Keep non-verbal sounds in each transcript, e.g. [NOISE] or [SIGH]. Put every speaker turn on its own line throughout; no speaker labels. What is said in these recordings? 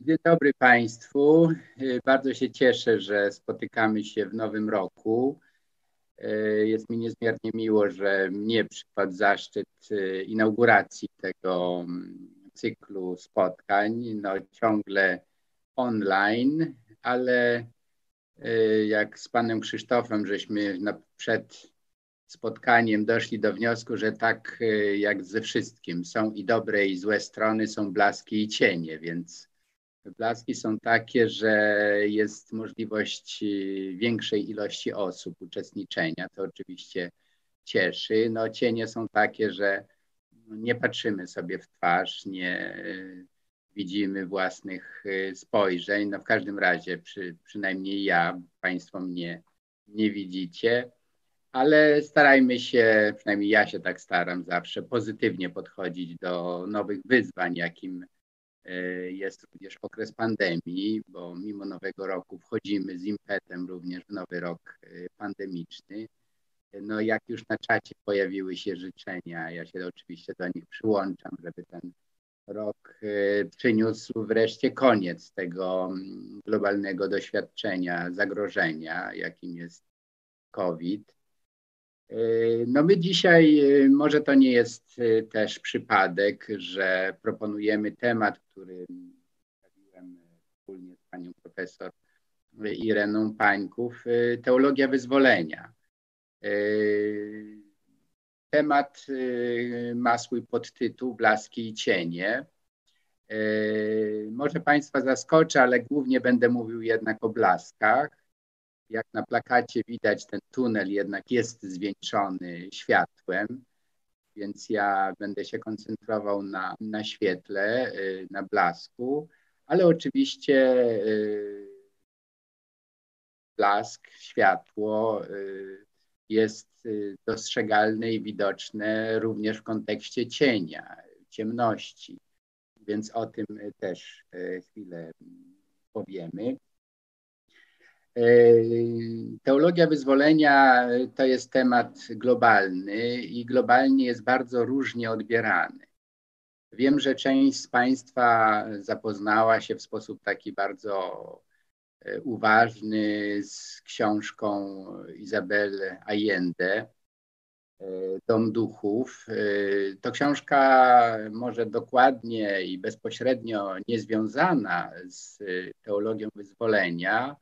Dzień dobry Państwu. Bardzo się cieszę, że spotykamy się w nowym roku. Jest mi niezmiernie miło, że mnie przypadł zaszczyt inauguracji tego mm, cyklu spotkań. No, ciągle online, ale jak z panem Krzysztofem żeśmy przed spotkaniem doszli do wniosku, że tak y, jak ze wszystkim, są i dobre i złe strony, są blaski i cienie, więc blaski są takie, że jest możliwość y, większej ilości osób uczestniczenia, to oczywiście cieszy. No cienie są takie, że nie patrzymy sobie w twarz, nie y, widzimy własnych spojrzeń. No w każdym razie, przy, przynajmniej ja, Państwo mnie nie widzicie ale starajmy się, przynajmniej ja się tak staram zawsze, pozytywnie podchodzić do nowych wyzwań, jakim e, jest również okres pandemii, bo mimo nowego roku wchodzimy z impetem również w nowy rok e, pandemiczny. No jak już na czacie pojawiły się życzenia, ja się oczywiście do nich przyłączam, żeby ten rok e, przyniósł wreszcie koniec tego mm, globalnego doświadczenia, zagrożenia, jakim jest COVID. No my dzisiaj, y, może to nie jest y, też przypadek, że proponujemy temat, który przedstawiłem wspólnie z panią profesor Ireną Pańków, y, teologia wyzwolenia. Temat ma swój podtytuł Blaski i cienie. Może Państwa zaskoczę, ale głównie będę mówił jednak o blaskach jak na plakacie widać, ten tunel jednak jest zwieńczony światłem, więc ja będę się koncentrował na, na świetle, y, na blasku, ale oczywiście y, blask, światło y, jest dostrzegalne i widoczne również w kontekście cienia, ciemności, więc o tym też chwilę powiemy. E, teologia wyzwolenia to jest temat globalny i globalnie jest bardzo różnie odbierany. Wiem, że część z Państwa zapoznała się w sposób taki bardzo e, uważny z książką Izabel Allende, e, Dom Duchów. To książka może dokładnie i bezpośrednio niezwiązana z teologią wyzwolenia,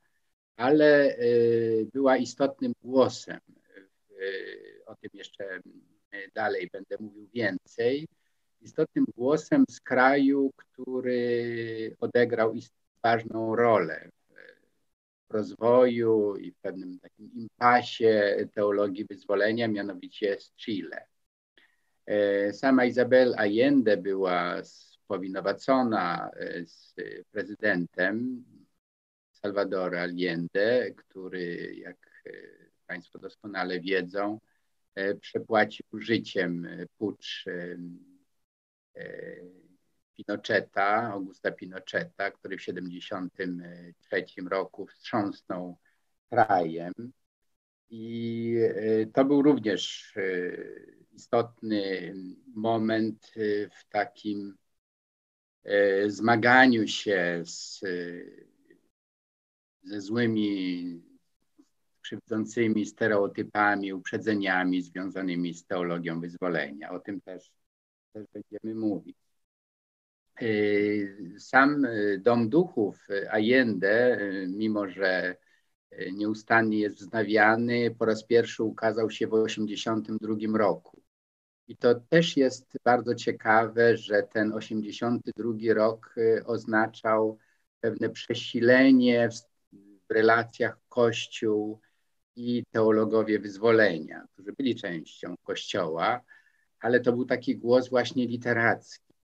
ale y, była istotnym głosem. Y, o tym jeszcze y, dalej będę mówił więcej. Istotnym głosem z kraju, który odegrał ważną rolę w rozwoju i w pewnym takim impasie teologii wyzwolenia, mianowicie z Chile. Sama Izabel Allende była spowinowacona z prezydentem Salvador Allende, który, jak e, Państwo doskonale wiedzą, e, przepłacił życiem e, pucz Pinocheta, Augusta Pinocheta, który w 1973 roku wstrząsnął krajem. I to był również istotny moment w takim zmaganiu się z ze złymi, krzywdzącymi stereotypami, uprzedzeniami związanymi z teologią wyzwolenia. O tym też, też będziemy mówić. Y, sam Dom Duchów Allende, mimo że nieustannie jest wznawiany, po raz pierwszy ukazał się w 1982 roku. I to też jest bardzo ciekawe, że ten 82 rok oznaczał pewne przesilenie w relacjach Kościół i teologowie wyzwolenia, którzy byli częścią Kościoła, ale to był taki głos właśnie literacki.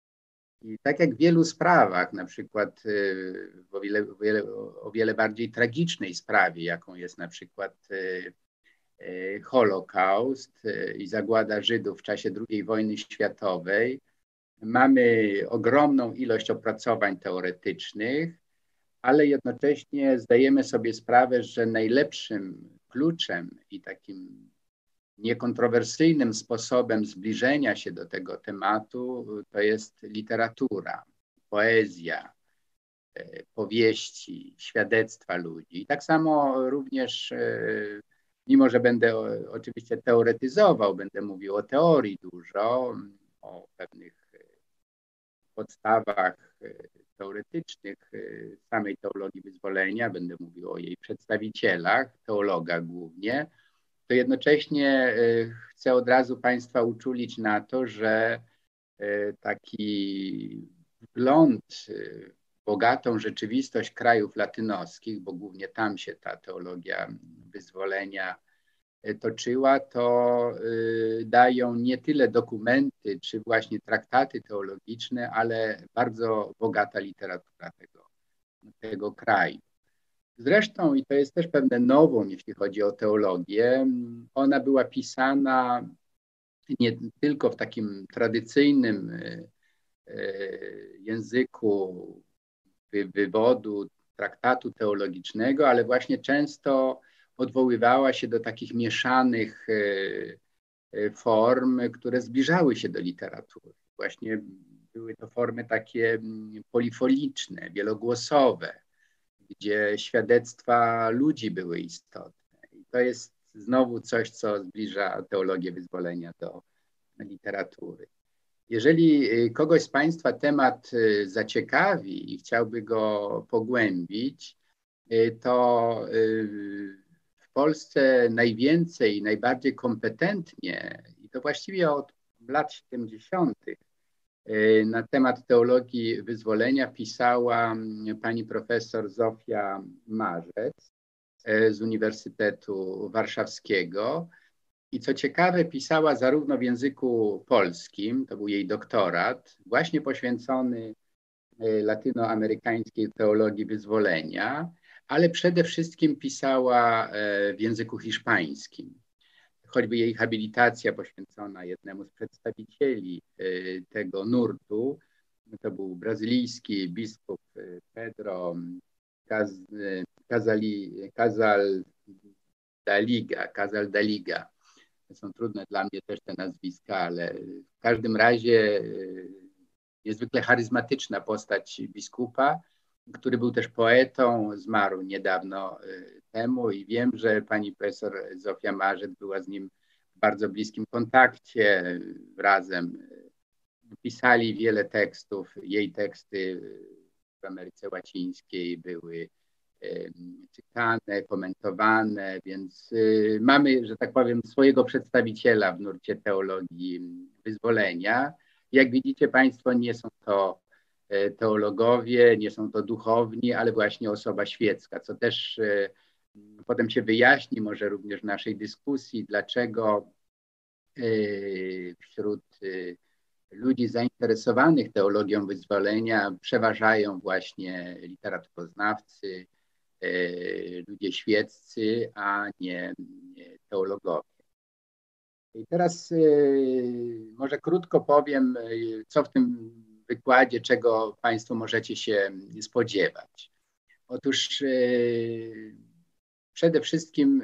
I tak jak w wielu sprawach, na przykład y, w o wiele, o wiele, o wiele bardziej tragicznej sprawie, jaką jest na przykład y, y, Holokaust i zagłada Żydów w czasie II wojny światowej, mamy ogromną ilość opracowań teoretycznych, ale jednocześnie zdajemy sobie sprawę, że najlepszym kluczem i takim niekontrowersyjnym sposobem zbliżenia się do tego tematu to jest literatura, poezja, powieści, świadectwa ludzi. Tak samo również, mimo że będę oczywiście teoretyzował, będę mówił o teorii dużo, o pewnych podstawach teoretycznych samej teologii wyzwolenia, będę mówił o jej przedstawicielach, teologach głównie, to jednocześnie chcę od razu Państwa uczulić na to, że taki wgląd w bogatą rzeczywistość krajów latynoskich, bo głównie tam się ta teologia wyzwolenia toczyła, to dają nie tyle dokumenty czy właśnie traktaty teologiczne, ale bardzo bogata literatura tego, tego kraju. Zresztą, i to jest też pewne nową, jeśli chodzi o teologię, ona była pisana nie tylko w takim tradycyjnym języku wywodu traktatu teologicznego, ale właśnie często odwoływała się do takich mieszanych form, które zbliżały się do literatury. Właśnie były to formy takie polifoliczne, wielogłosowe, gdzie świadectwa ludzi były istotne. I to jest znowu coś, co zbliża teologię wyzwolenia do literatury. Jeżeli kogoś z Państwa temat zaciekawi i chciałby go pogłębić, to Polsce najwięcej, najbardziej kompetentnie, i to właściwie od lat 70., na temat teologii wyzwolenia pisała pani profesor Zofia Marzec z Uniwersytetu Warszawskiego. I co ciekawe, pisała zarówno w języku polskim, to był jej doktorat, właśnie poświęcony latynoamerykańskiej teologii wyzwolenia, ale przede wszystkim pisała w języku hiszpańskim. Choćby jej habilitacja poświęcona jednemu z przedstawicieli tego nurtu, to był brazylijski biskup Pedro Caz, Cazali, Cazal Daliga, Cazal Daliga. Są trudne dla mnie też te nazwiska, ale w każdym razie niezwykle charyzmatyczna postać biskupa, który był też poetą, zmarł niedawno temu i wiem, że pani profesor Zofia Marzec była z nim w bardzo bliskim kontakcie razem. Pisali wiele tekstów, jej teksty w Ameryce Łacińskiej były czytane, komentowane, więc mamy, że tak powiem, swojego przedstawiciela w nurcie teologii wyzwolenia. Jak widzicie Państwo, nie są to teologowie, nie są to duchowni, ale właśnie osoba świecka, co też potem się wyjaśni może również w naszej dyskusji, dlaczego wśród ludzi zainteresowanych teologią wyzwolenia przeważają właśnie literaturoznawcy, ludzie świeccy, a nie teologowie. I teraz może krótko powiem, co w tym wykładzie, czego Państwo możecie się spodziewać. Otóż przede wszystkim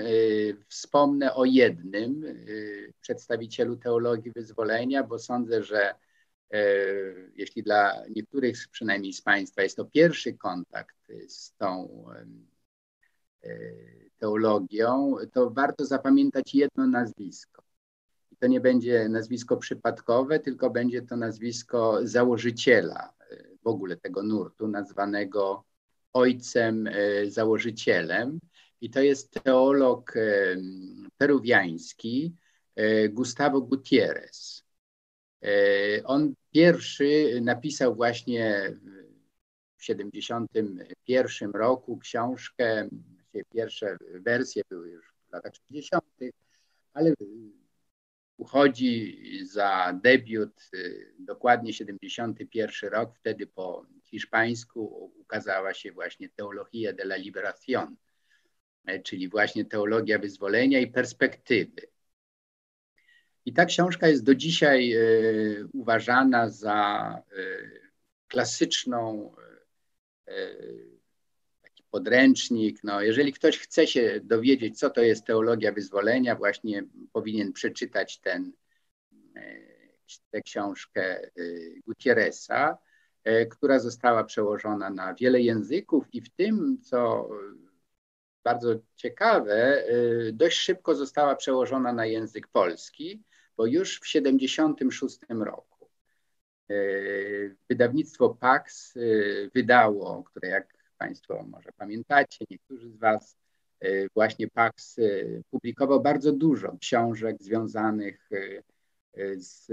wspomnę o jednym przedstawicielu teologii wyzwolenia, bo sądzę, że jeśli dla niektórych przynajmniej z Państwa jest to pierwszy kontakt z tą teologią, to warto zapamiętać jedno nazwisko. To nie będzie nazwisko przypadkowe, tylko będzie to nazwisko założyciela w ogóle tego nurtu, nazwanego ojcem założycielem. I to jest teolog peruwiański Gustavo Gutierrez. On pierwszy napisał właśnie w 71 roku książkę, pierwsze wersje były już w latach 60., ale uchodzi za debiut dokładnie 71 rok, wtedy po hiszpańsku ukazała się właśnie Teologia de la Liberación, czyli właśnie teologia wyzwolenia i perspektywy. I ta książka jest do dzisiaj y, uważana za y, klasyczną y, podręcznik. No, jeżeli ktoś chce się dowiedzieć, co to jest teologia wyzwolenia, właśnie powinien przeczytać ten, tę książkę Gutierreza. która została przełożona na wiele języków i w tym, co bardzo ciekawe, dość szybko została przełożona na język polski, bo już w 1976 roku wydawnictwo Pax wydało, które jak Państwo może pamiętacie, niektórzy z Was, e, właśnie Pax e, publikował bardzo dużo książek związanych e, z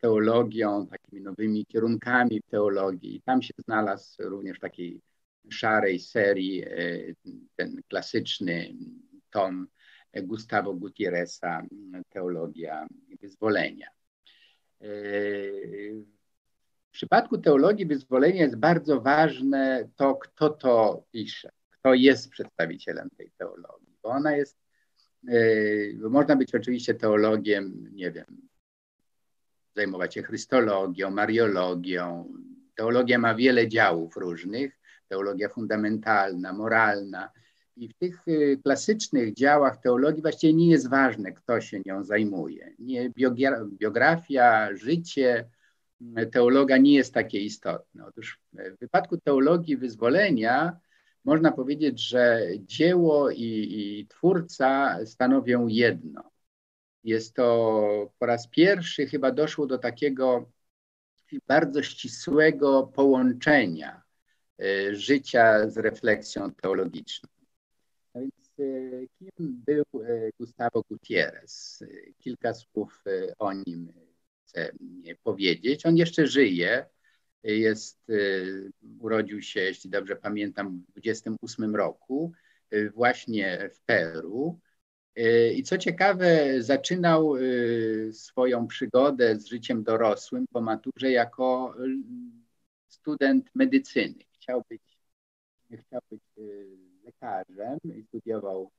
teologią, takimi nowymi kierunkami teologii. Tam się znalazł również w takiej szarej serii ten klasyczny tom Gustavo Gutierreza, Teologia Wyzwolenia. W przypadku teologii wyzwolenia jest bardzo ważne to, kto to pisze, kto jest przedstawicielem tej teologii, bo ona jest, yy, można być oczywiście teologiem, nie wiem, zajmować się chrystologią, mariologią. Teologia ma wiele działów różnych, teologia fundamentalna, moralna. I w tych y, klasycznych działach teologii właściwie nie jest ważne, kto się nią zajmuje. Nie biografia, życie, teologa nie jest takie istotne. Otóż w wypadku teologii wyzwolenia można powiedzieć, że dzieło i, i twórca stanowią jedno. Jest to po raz pierwszy chyba doszło do takiego bardzo ścisłego połączenia e, życia z refleksją teologiczną. No więc e, kim był e, Gustavo Gutierrez? Kilka słów o nim chcę powiedzieć. On jeszcze żyje. Jest, y, urodził się, jeśli dobrze pamiętam, w 28 roku, y, właśnie w Peru. Y, I co ciekawe, zaczynał swoją przygodę z życiem dorosłym po maturze jako student medycyny. Chciał być, chciał być lekarzem i studiował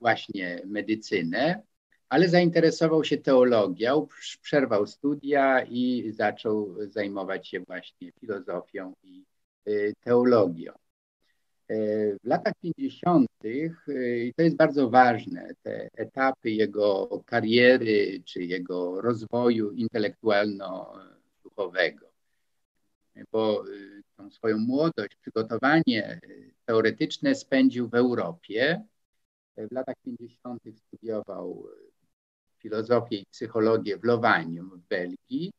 właśnie medycynę ale zainteresował się teologią, przerwał studia i zaczął zajmować się właśnie filozofią i y, teologią. Y, w latach 50., y, i to jest bardzo ważne, te etapy jego kariery czy jego rozwoju intelektualno-duchowego, bo tą swoją młodość, przygotowanie teoretyczne spędził w Europie. W latach 50. studiował filozofię i psychologię w Lowanium w Belgii,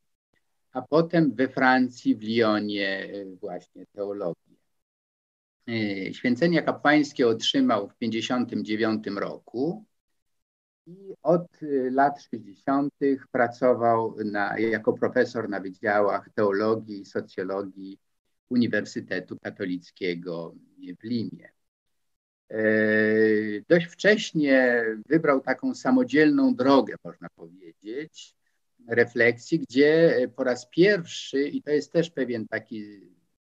a potem we Francji, w Lyonie e, właśnie teologię. E, święcenia kapłańskie otrzymał w 1959 roku i od e, lat 60. pracował na, jako profesor na wydziałach teologii i socjologii Uniwersytetu Katolickiego w Limie. E, dość wcześnie wybrał taką samodzielną drogę, można powiedzieć, refleksji, gdzie po raz pierwszy, i to jest też pewien taki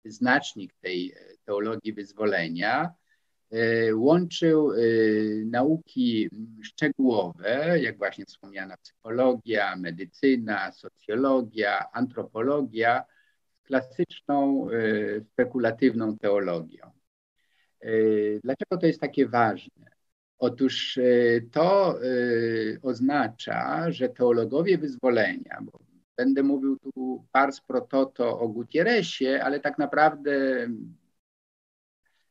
znacznik tej teologii wyzwolenia, e, łączył e, nauki szczegółowe, jak właśnie wspomniana psychologia, medycyna, socjologia, antropologia, z klasyczną, spekulatywną teologią. E, dlaczego to jest takie ważne? Otóż e, to e, oznacza, że teologowie wyzwolenia, bo będę mówił tu pars pro toto o Gutierrezie, ale tak naprawdę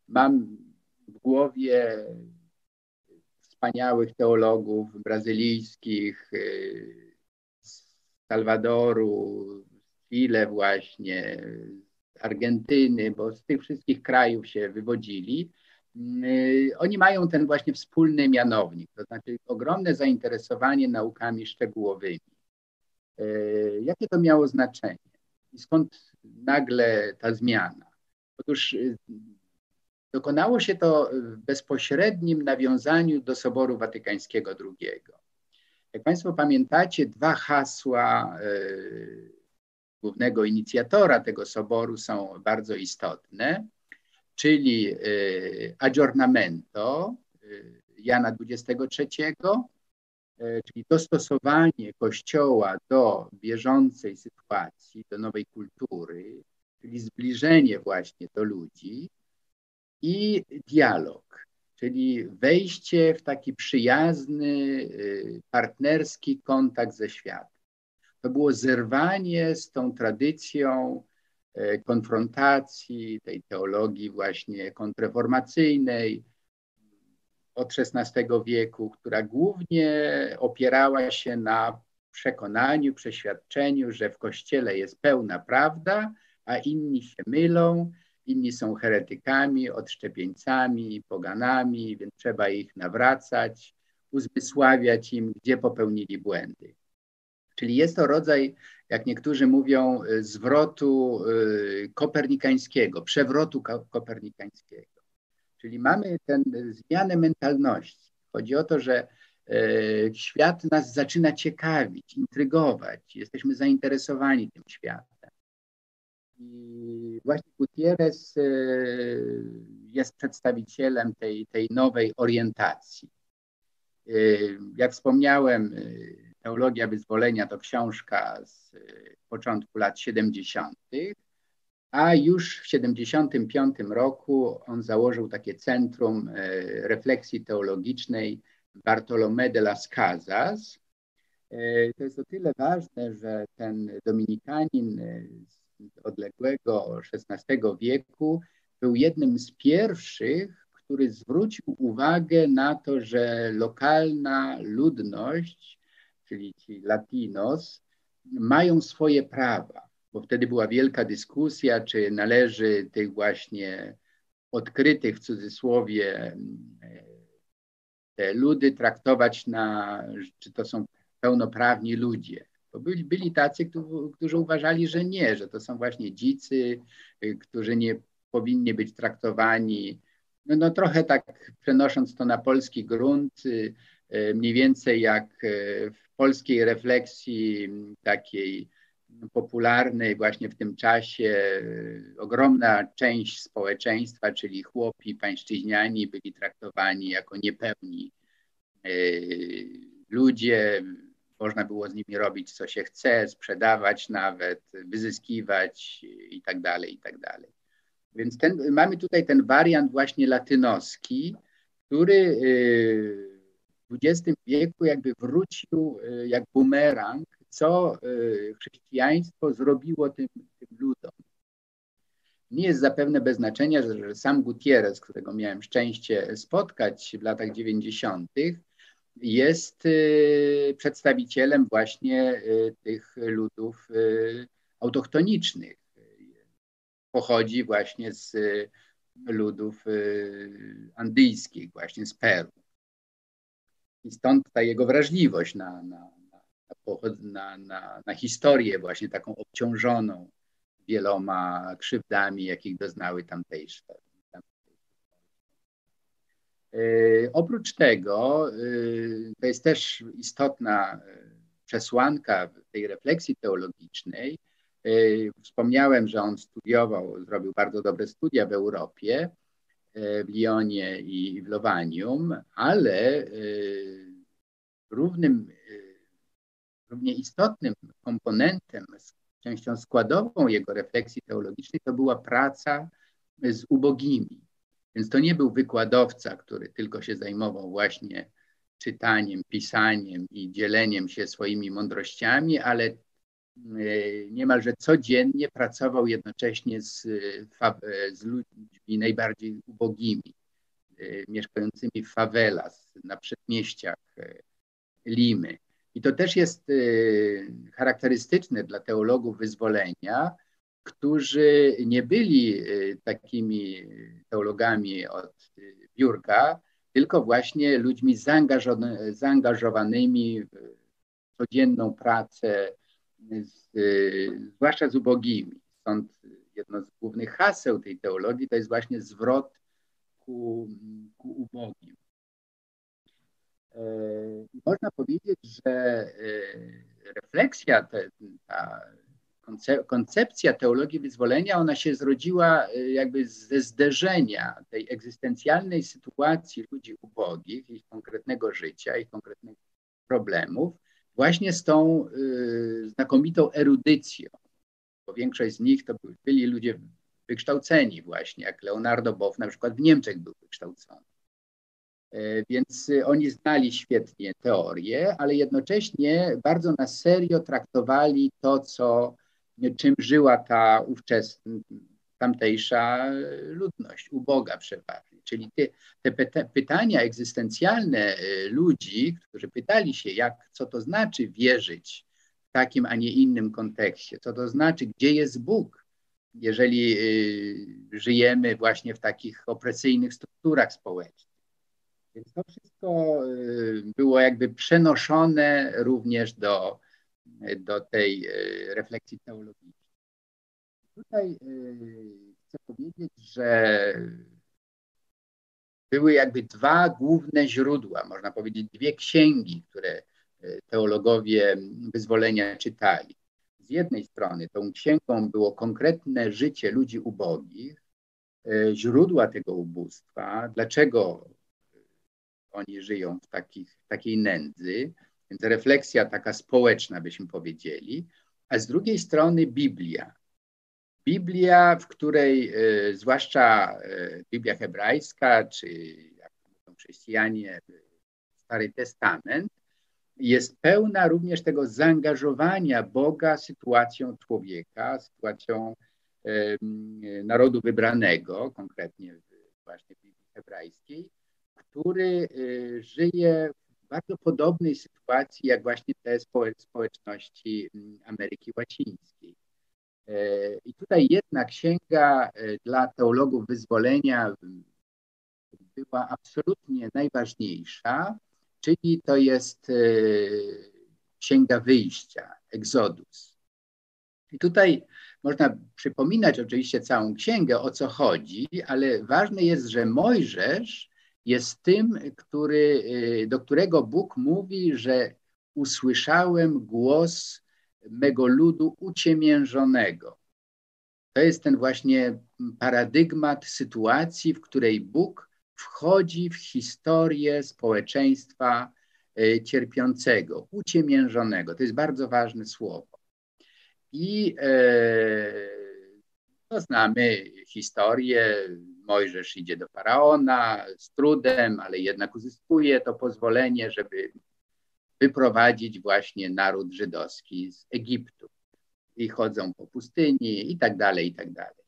mam w głowie wspaniałych teologów brazylijskich, z Salwadoru, z Chile właśnie, Argentyny, bo z tych wszystkich krajów się wywodzili, y, oni mają ten właśnie wspólny mianownik, to znaczy ogromne zainteresowanie naukami szczegółowymi. Y, jakie to miało znaczenie i skąd nagle ta zmiana? Otóż y, dokonało się to w bezpośrednim nawiązaniu do Soboru Watykańskiego II. Jak Państwo pamiętacie, dwa hasła głównego inicjatora tego soboru są bardzo istotne, czyli y, aggiornamento y, Jana XXIII, y, czyli dostosowanie Kościoła do bieżącej sytuacji, do nowej kultury, czyli zbliżenie właśnie do ludzi i dialog, czyli wejście w taki przyjazny, partnerski kontakt ze światem to było zerwanie z tą tradycją konfrontacji, tej teologii właśnie kontreformacyjnej od XVI wieku, która głównie opierała się na przekonaniu, przeświadczeniu, że w Kościele jest pełna prawda, a inni się mylą, inni są heretykami, odszczepieńcami, poganami, więc trzeba ich nawracać, uzmysławiać im, gdzie popełnili błędy. Czyli jest to rodzaj, jak niektórzy mówią, zwrotu y, kopernikańskiego, przewrotu kopernikańskiego. Czyli mamy tę zmianę mentalności. Chodzi o to, że y, świat nas zaczyna ciekawić, intrygować, jesteśmy zainteresowani tym światem. I właśnie Gutierrez y, jest przedstawicielem tej, tej nowej orientacji. Jak wspomniałem, Teologia Wyzwolenia to książka z początku lat 70., a już w 75 roku on założył takie centrum e, refleksji teologicznej Bartolomé de las Casas. E, to jest o tyle ważne, że ten dominikanin z odległego XVI wieku był jednym z pierwszych, który zwrócił uwagę na to, że lokalna ludność czyli ci Latinos, mają swoje prawa, bo wtedy była wielka dyskusja, czy należy tych właśnie odkrytych w cudzysłowie te ludy traktować na, czy to są pełnoprawni ludzie. Bo byli, byli tacy, którzy uważali, że nie, że to są właśnie dzicy, którzy nie powinni być traktowani, no, no trochę tak przenosząc to na polski grunt, mniej więcej jak w polskiej refleksji takiej popularnej właśnie w tym czasie ogromna część społeczeństwa, czyli chłopi pańszczyźniani byli traktowani jako niepełni e, ludzie. Można było z nimi robić co się chce, sprzedawać nawet, wyzyskiwać i tak dalej, i tak. Więc ten, mamy tutaj ten wariant właśnie latynoski, który e, XX wieku jakby wrócił y, jak bumerang, co y, chrześcijaństwo zrobiło tym, tym ludom. Nie jest zapewne bez znaczenia, że, że sam Gutierrez, którego miałem szczęście spotkać w latach 90., jest y, przedstawicielem właśnie tych ludów autochtonicznych. Pochodzi właśnie z ludów andyjskich, właśnie z Peru. I stąd ta jego wrażliwość na, na, na, na, na historię właśnie taką obciążoną wieloma krzywdami, jakich doznały tamtejsze. Yy, oprócz tego, yy, to jest też istotna e, przesłanka tej refleksji teologicznej. Wspomniałem, że on studiował, zrobił bardzo dobre studia w Europie w Lyonie i w Lowanium, ale y, równym, y, równie istotnym komponentem, częścią składową jego refleksji teologicznej to była praca z ubogimi. Więc to nie był wykładowca, który tylko się zajmował właśnie czytaniem, pisaniem i dzieleniem się swoimi mądrościami, ale E, niemalże codziennie pracował jednocześnie z, e, z ludźmi najbardziej ubogimi, mieszkającymi w favelas, na przedmieściach Limy. I to też jest charakterystyczne dla teologów wyzwolenia, którzy nie byli takimi teologami od biurka, tylko właśnie ludźmi zaangażowanymi w codzienną pracę z, y, zwłaszcza z ubogimi. Stąd jedno z głównych haseł tej teologii to jest właśnie zwrot ku, ku ubogim. E, można powiedzieć, że e, refleksja, te, ta koncepcja teologii wyzwolenia, ona się zrodziła e, jakby ze zderzenia tej egzystencjalnej sytuacji ludzi ubogich, ich konkretnego życia, ich konkretnych problemów właśnie z tą y, znakomitą erudycją, bo większość z nich to byli ludzie wykształceni właśnie, jak Leonardo Boff na przykład w Niemczech był wykształcony. E, więc oni znali świetnie teorię, ale jednocześnie bardzo na serio traktowali to, co czym żyła ta ówczesna, tamtejsza ludność, uboga przeważnie. Czyli te, te pytania egzystencjalne y, ludzi, którzy pytali się, jak, co to znaczy wierzyć w takim, a nie innym kontekście, co to znaczy, gdzie jest Bóg, jeżeli y, żyjemy właśnie w takich opresyjnych strukturach społecznych. Więc to wszystko y, było jakby przenoszone również do, do tej refleksji teologicznej. Tutaj chcę powiedzieć, że były jakby dwa główne źródła, można powiedzieć dwie księgi, które e, teologowie wyzwolenia czytali. Z jednej strony tą księgą było konkretne życie ludzi ubogich, e, źródła tego ubóstwa, dlaczego oni żyją w takich, takiej nędzy, więc refleksja taka społeczna, byśmy powiedzieli, a z drugiej strony Biblia, Biblia, w której e, zwłaszcza e, Biblia hebrajska, czy jak mówią chrześcijanie, Stary Testament, jest pełna również tego zaangażowania Boga sytuacją człowieka, sytuacją narodu wybranego, konkretnie właśnie Biblii hebrajskiej, który żyje w bardzo podobnej sytuacji jak właśnie te społeczności Ameryki Łacińskiej. E, I tutaj jedna księga e, dla teologów wyzwolenia była absolutnie najważniejsza, czyli to jest e, księga wyjścia, Exodus. I tutaj można przypominać oczywiście całą księgę, o co chodzi, ale ważne jest, że Mojżesz jest tym, który, do którego Bóg mówi, że usłyszałem głos mego ludu uciemiężonego. To jest ten właśnie paradygmat sytuacji, w której Bóg wchodzi w historię społeczeństwa e, cierpiącego, uciemiężonego. To jest bardzo ważne słowo. I no, znamy historię. Mojżesz idzie do faraona z trudem, ale jednak uzyskuje to pozwolenie, żeby wyprowadzić właśnie naród żydowski z Egiptu. I chodzą po pustyni i tak dalej, i tak dalej.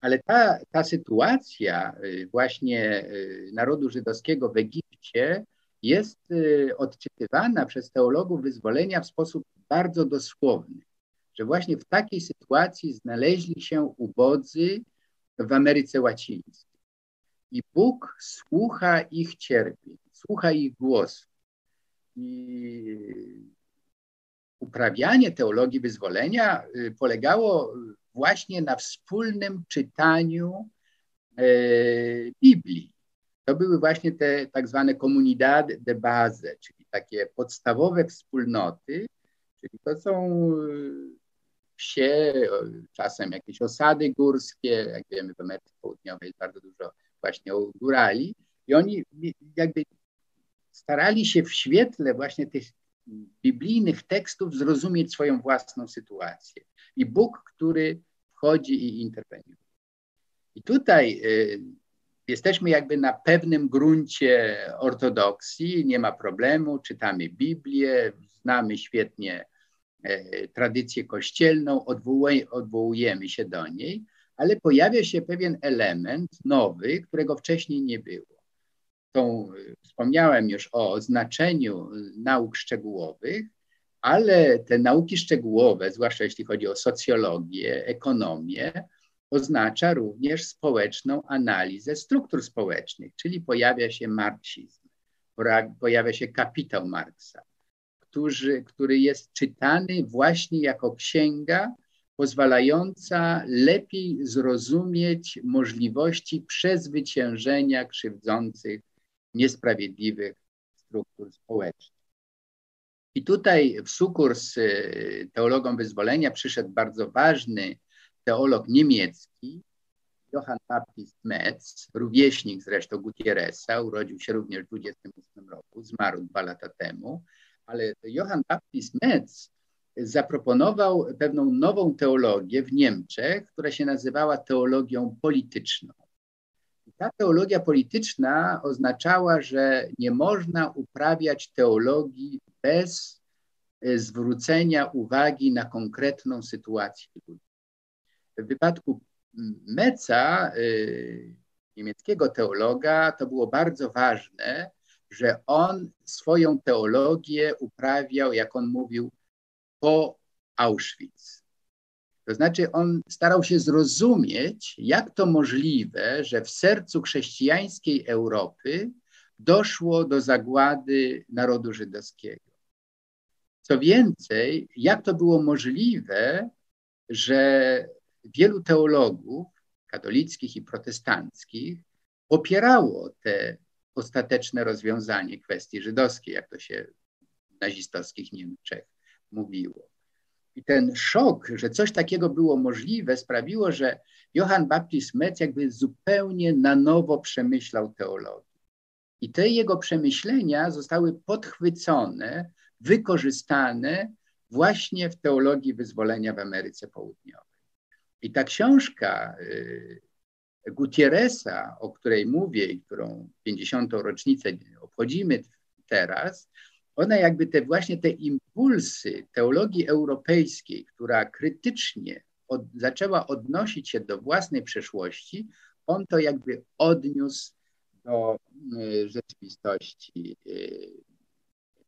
Ale ta, ta sytuacja y, właśnie y, narodu żydowskiego w Egipcie jest y, odczytywana przez teologów wyzwolenia w sposób bardzo dosłowny, że właśnie w takiej sytuacji znaleźli się ubodzy w Ameryce Łacińskiej. I Bóg słucha ich cierpień, słucha ich głosu. I uprawianie teologii wyzwolenia y, polegało właśnie na wspólnym czytaniu e, Biblii. To były właśnie te tak zwane comunidad de base, czyli takie podstawowe wspólnoty, czyli to są wsie, czasem jakieś osady górskie, jak wiemy w Ameryce Południowej jest bardzo dużo właśnie górali i oni jakby starali się w świetle właśnie tych biblijnych tekstów zrozumieć swoją własną sytuację. I Bóg, który wchodzi i interweniuje. I tutaj y, jesteśmy jakby na pewnym gruncie ortodoksji, nie ma problemu, czytamy Biblię, znamy świetnie y, tradycję kościelną, odwołujemy się do niej, ale pojawia się pewien element nowy, którego wcześniej nie było tą, wspomniałem już o znaczeniu nauk szczegółowych, ale te nauki szczegółowe, zwłaszcza jeśli chodzi o socjologię, ekonomię, oznacza również społeczną analizę struktur społecznych, czyli pojawia się marksizm, pojawia się kapitał Marksa, który, który jest czytany właśnie jako księga pozwalająca lepiej zrozumieć możliwości przezwyciężenia krzywdzących niesprawiedliwych struktur społecznych. I tutaj w sukurs y, teologom wyzwolenia przyszedł bardzo ważny teolog niemiecki, Johann Baptist Metz, rówieśnik zresztą Gutierreza, urodził się również w 28 roku, zmarł dwa lata temu, ale Johann Baptist Metz zaproponował pewną nową teologię w Niemczech, która się nazywała teologią polityczną ta teologia polityczna oznaczała, że nie można uprawiać teologii bez zwrócenia uwagi na konkretną sytuację W wypadku Meca, niemieckiego teologa, to było bardzo ważne, że on swoją teologię uprawiał, jak on mówił, po Auschwitz. To znaczy, on starał się zrozumieć, jak to możliwe, że w sercu chrześcijańskiej Europy doszło do zagłady narodu żydowskiego. Co więcej, jak to było możliwe, że wielu teologów katolickich i protestanckich popierało te ostateczne rozwiązanie kwestii żydowskiej, jak to się w nazistowskich Niemczech mówiło. I ten szok, że coś takiego było możliwe, sprawiło, że Johann Baptist Metz jakby zupełnie na nowo przemyślał teologię. I te jego przemyślenia zostały podchwycone, wykorzystane właśnie w teologii wyzwolenia w Ameryce Południowej. I ta książka y, Gutierreza, o której mówię i którą 50. rocznicę obchodzimy teraz, ona jakby te właśnie te impulsy teologii europejskiej, która krytycznie od, zaczęła odnosić się do własnej przeszłości, on to jakby odniósł do y, rzeczywistości y,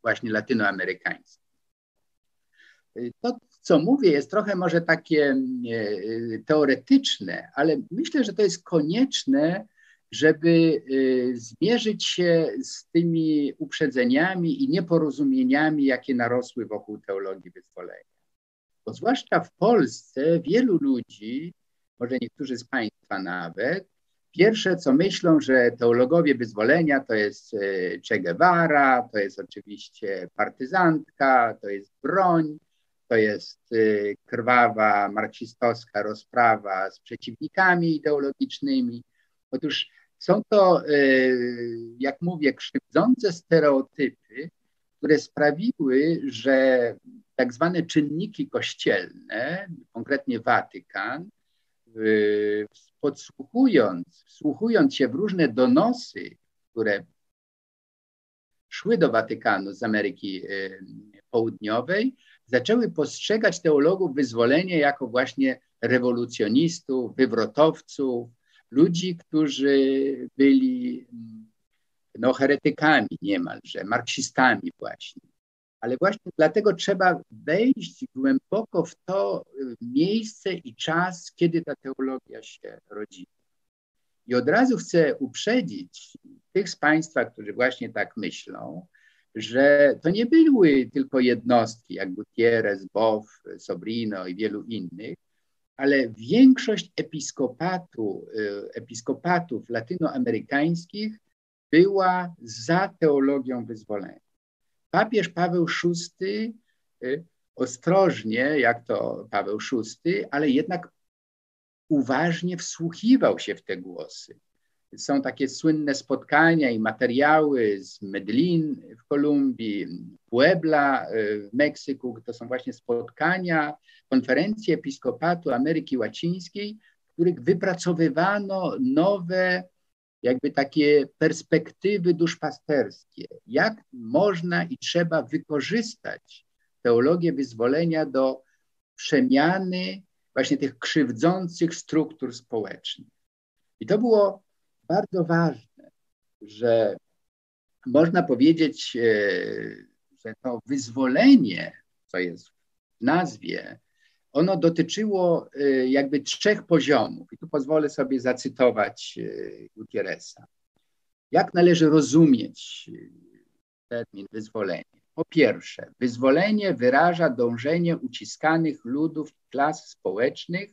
właśnie latynoamerykańskiej. To, co mówię, jest trochę może takie teoretyczne, ale myślę, że to jest konieczne, żeby y, zmierzyć się z tymi uprzedzeniami i nieporozumieniami, jakie narosły wokół teologii wyzwolenia. Bo zwłaszcza w Polsce wielu ludzi, może niektórzy z Państwa nawet, pierwsze co myślą, że teologowie wyzwolenia to jest y, Che Guevara, to jest oczywiście partyzantka, to jest broń, to jest y, krwawa marksistowska rozprawa z przeciwnikami ideologicznymi. Otóż są to, y, jak mówię, krzywdzące stereotypy, które sprawiły, że tak zwane czynniki kościelne, konkretnie Watykan, podsłuchując, wsłuchując się w różne donosy, które szły do Watykanu z Ameryki Południowej, zaczęły postrzegać teologów wyzwolenia jako właśnie rewolucjonistów, wywrotowców, ludzi, którzy byli no, heretykami niemalże, marksistami właśnie. Ale właśnie dlatego trzeba wejść głęboko w to miejsce i czas, kiedy ta teologia się rodzi. I od razu chcę uprzedzić tych z Państwa, którzy właśnie tak myślą, że to nie były tylko jednostki jak Gutierrez, Bow, Sobrino i wielu innych, ale większość episkopatu, y, episkopatów latynoamerykańskich była za teologią wyzwolenia. Papież Paweł VI y, ostrożnie, jak to Paweł VI, ale jednak uważnie wsłuchiwał się w te głosy. Są takie słynne spotkania i materiały z Medellin w Kolumbii, Puebla y, w Meksyku. To są właśnie spotkania, konferencje Episkopatu Ameryki Łacińskiej, w których wypracowywano nowe, jakby takie perspektywy duszpasterskie. Jak można i trzeba wykorzystać teologię wyzwolenia do przemiany właśnie tych krzywdzących struktur społecznych. I to było bardzo ważne, że można powiedzieć, e, że to wyzwolenie, co jest w nazwie, ono dotyczyło e, jakby trzech poziomów. I tu pozwolę sobie zacytować e, Gutierreza. Jak należy rozumieć termin wyzwolenie? Po pierwsze, wyzwolenie wyraża dążenie uciskanych ludów klas społecznych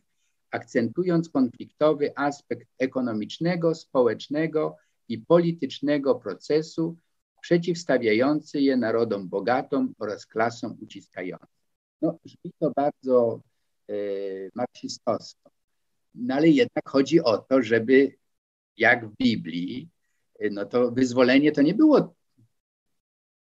akcentując konfliktowy aspekt ekonomicznego, społecznego i politycznego procesu, przeciwstawiający je narodom bogatym oraz klasom uciskającym. No, brzmi to bardzo e, marksistowsko, no ale jednak chodzi o to, żeby jak w Biblii, e, no to wyzwolenie to nie było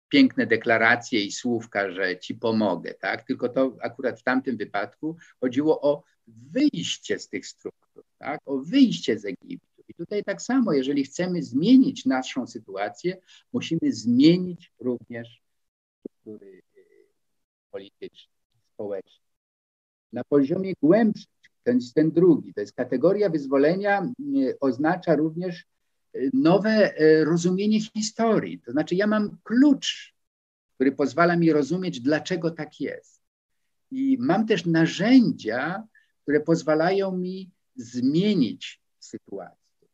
piękne deklaracje i słówka, że ci pomogę, tak? Tylko to akurat w tamtym wypadku chodziło o wyjście z tych struktur, tak? o wyjście z Egiptu. I tutaj tak samo, jeżeli chcemy zmienić naszą sytuację, musimy zmienić również struktury politycznym, społecznym. Na poziomie głębszym, ten ten drugi, to jest kategoria wyzwolenia, oznacza również nowe rozumienie historii. To znaczy, ja mam klucz, który pozwala mi rozumieć, dlaczego tak jest. I mam też narzędzia, które pozwalają mi zmienić sytuację.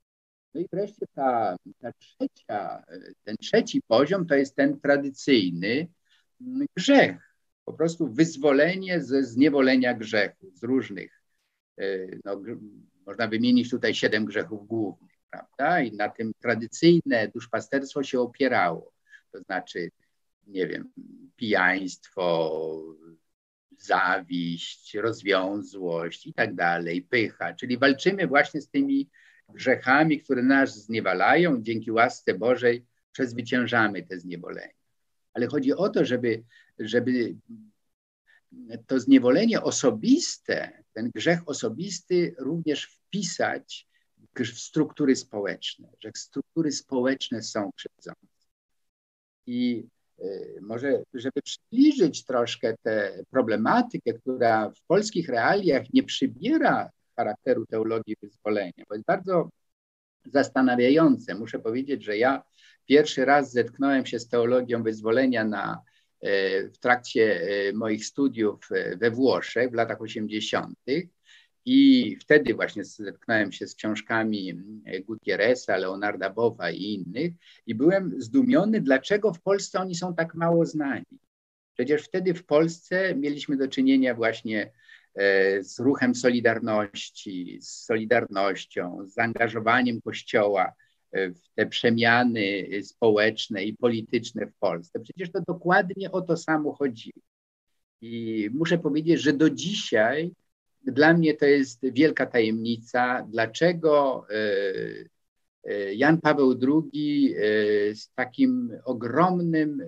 No i wreszcie ta, ta trzecia, ten trzeci poziom to jest ten tradycyjny grzech. Po prostu wyzwolenie ze zniewolenia grzechu, z różnych. E, no, można wymienić tutaj siedem grzechów głównych, prawda? I na tym tradycyjne duszpasterstwo się opierało. To znaczy, nie wiem, pijaństwo, zawiść, rozwiązłość i tak dalej, pycha. Czyli walczymy właśnie z tymi grzechami, które nas zniewalają. Dzięki łasce Bożej przezwyciężamy te zniewolenia. Ale chodzi o to, żeby, żeby to zniewolenie osobiste, ten grzech osobisty również wpisać struktury społeczne, że struktury społeczne są krzywdzące. I Y, może, żeby przybliżyć troszkę tę problematykę, która w polskich realiach nie przybiera charakteru teologii wyzwolenia, bo jest bardzo zastanawiające. Muszę powiedzieć, że ja pierwszy raz zetknąłem się z teologią wyzwolenia na, y, w trakcie y, moich studiów we Włoszech w latach 80. I wtedy właśnie zetknąłem się z książkami Gutierreza, Leonarda Bowa i innych i byłem zdumiony, dlaczego w Polsce oni są tak mało znani. Przecież wtedy w Polsce mieliśmy do czynienia właśnie e, z ruchem Solidarności, z Solidarnością, z zaangażowaniem Kościoła e, w te przemiany społeczne i polityczne w Polsce. Przecież to dokładnie o to samo chodziło. I muszę powiedzieć, że do dzisiaj dla mnie to jest wielka tajemnica, dlaczego e, e, Jan Paweł II e, z takim ogromnym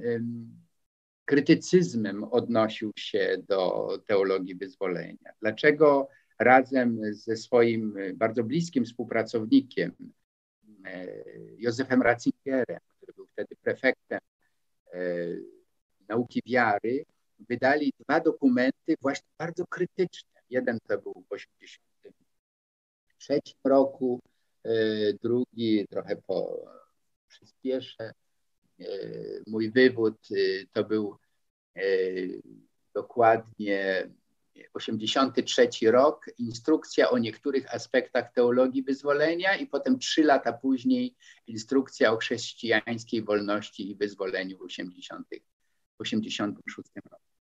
krytycyzmem odnosił się do teologii wyzwolenia. Dlaczego razem ze swoim bardzo bliskim współpracownikiem Józefem Ratzingerem, który był wtedy prefektem nauki wiary, wydali dwa dokumenty właśnie bardzo krytyczne Jeden to był w 1983 roku, e, drugi trochę po przyspieszę. E, mój wywód e, to był dokładnie 83 rok, instrukcja o niektórych aspektach teologii wyzwolenia i potem trzy lata później instrukcja o chrześcijańskiej wolności i wyzwoleniu w 80, 86 roku.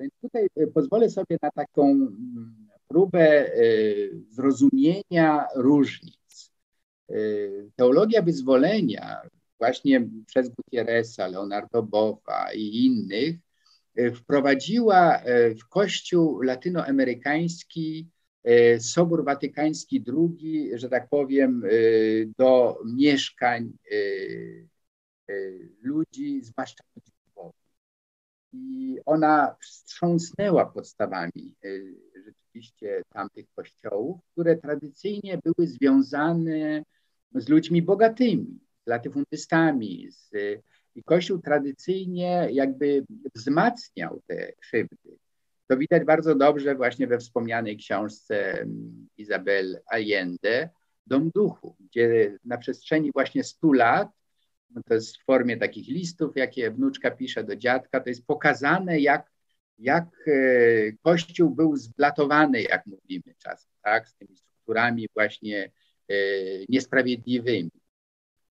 Więc tutaj e, pozwolę sobie na taką mm, próbę e, zrozumienia różnic. E, teologia wyzwolenia, właśnie przez Gutierreza, Leonardo Bowa i innych, wprowadziła w Kościół latynoamerykański Sobór Watykański II, że tak powiem, do mieszkań ludzi, zwłaszcza ludzi i ona wstrząsnęła podstawami y, rzeczywiście tamtych kościołów, które tradycyjnie były związane z ludźmi bogatymi, z latyfundystami. Z, I Kościół tradycyjnie jakby wzmacniał te krzywdy. To widać bardzo dobrze właśnie we wspomnianej książce mm, Izabel Allende, Dom Duchu, gdzie na przestrzeni właśnie 100 lat to jest w formie takich listów, jakie wnuczka pisze do dziadka, to jest pokazane, jak, jak e, Kościół był zblatowany, jak mówimy czasem, tak, z tymi strukturami właśnie e, niesprawiedliwymi.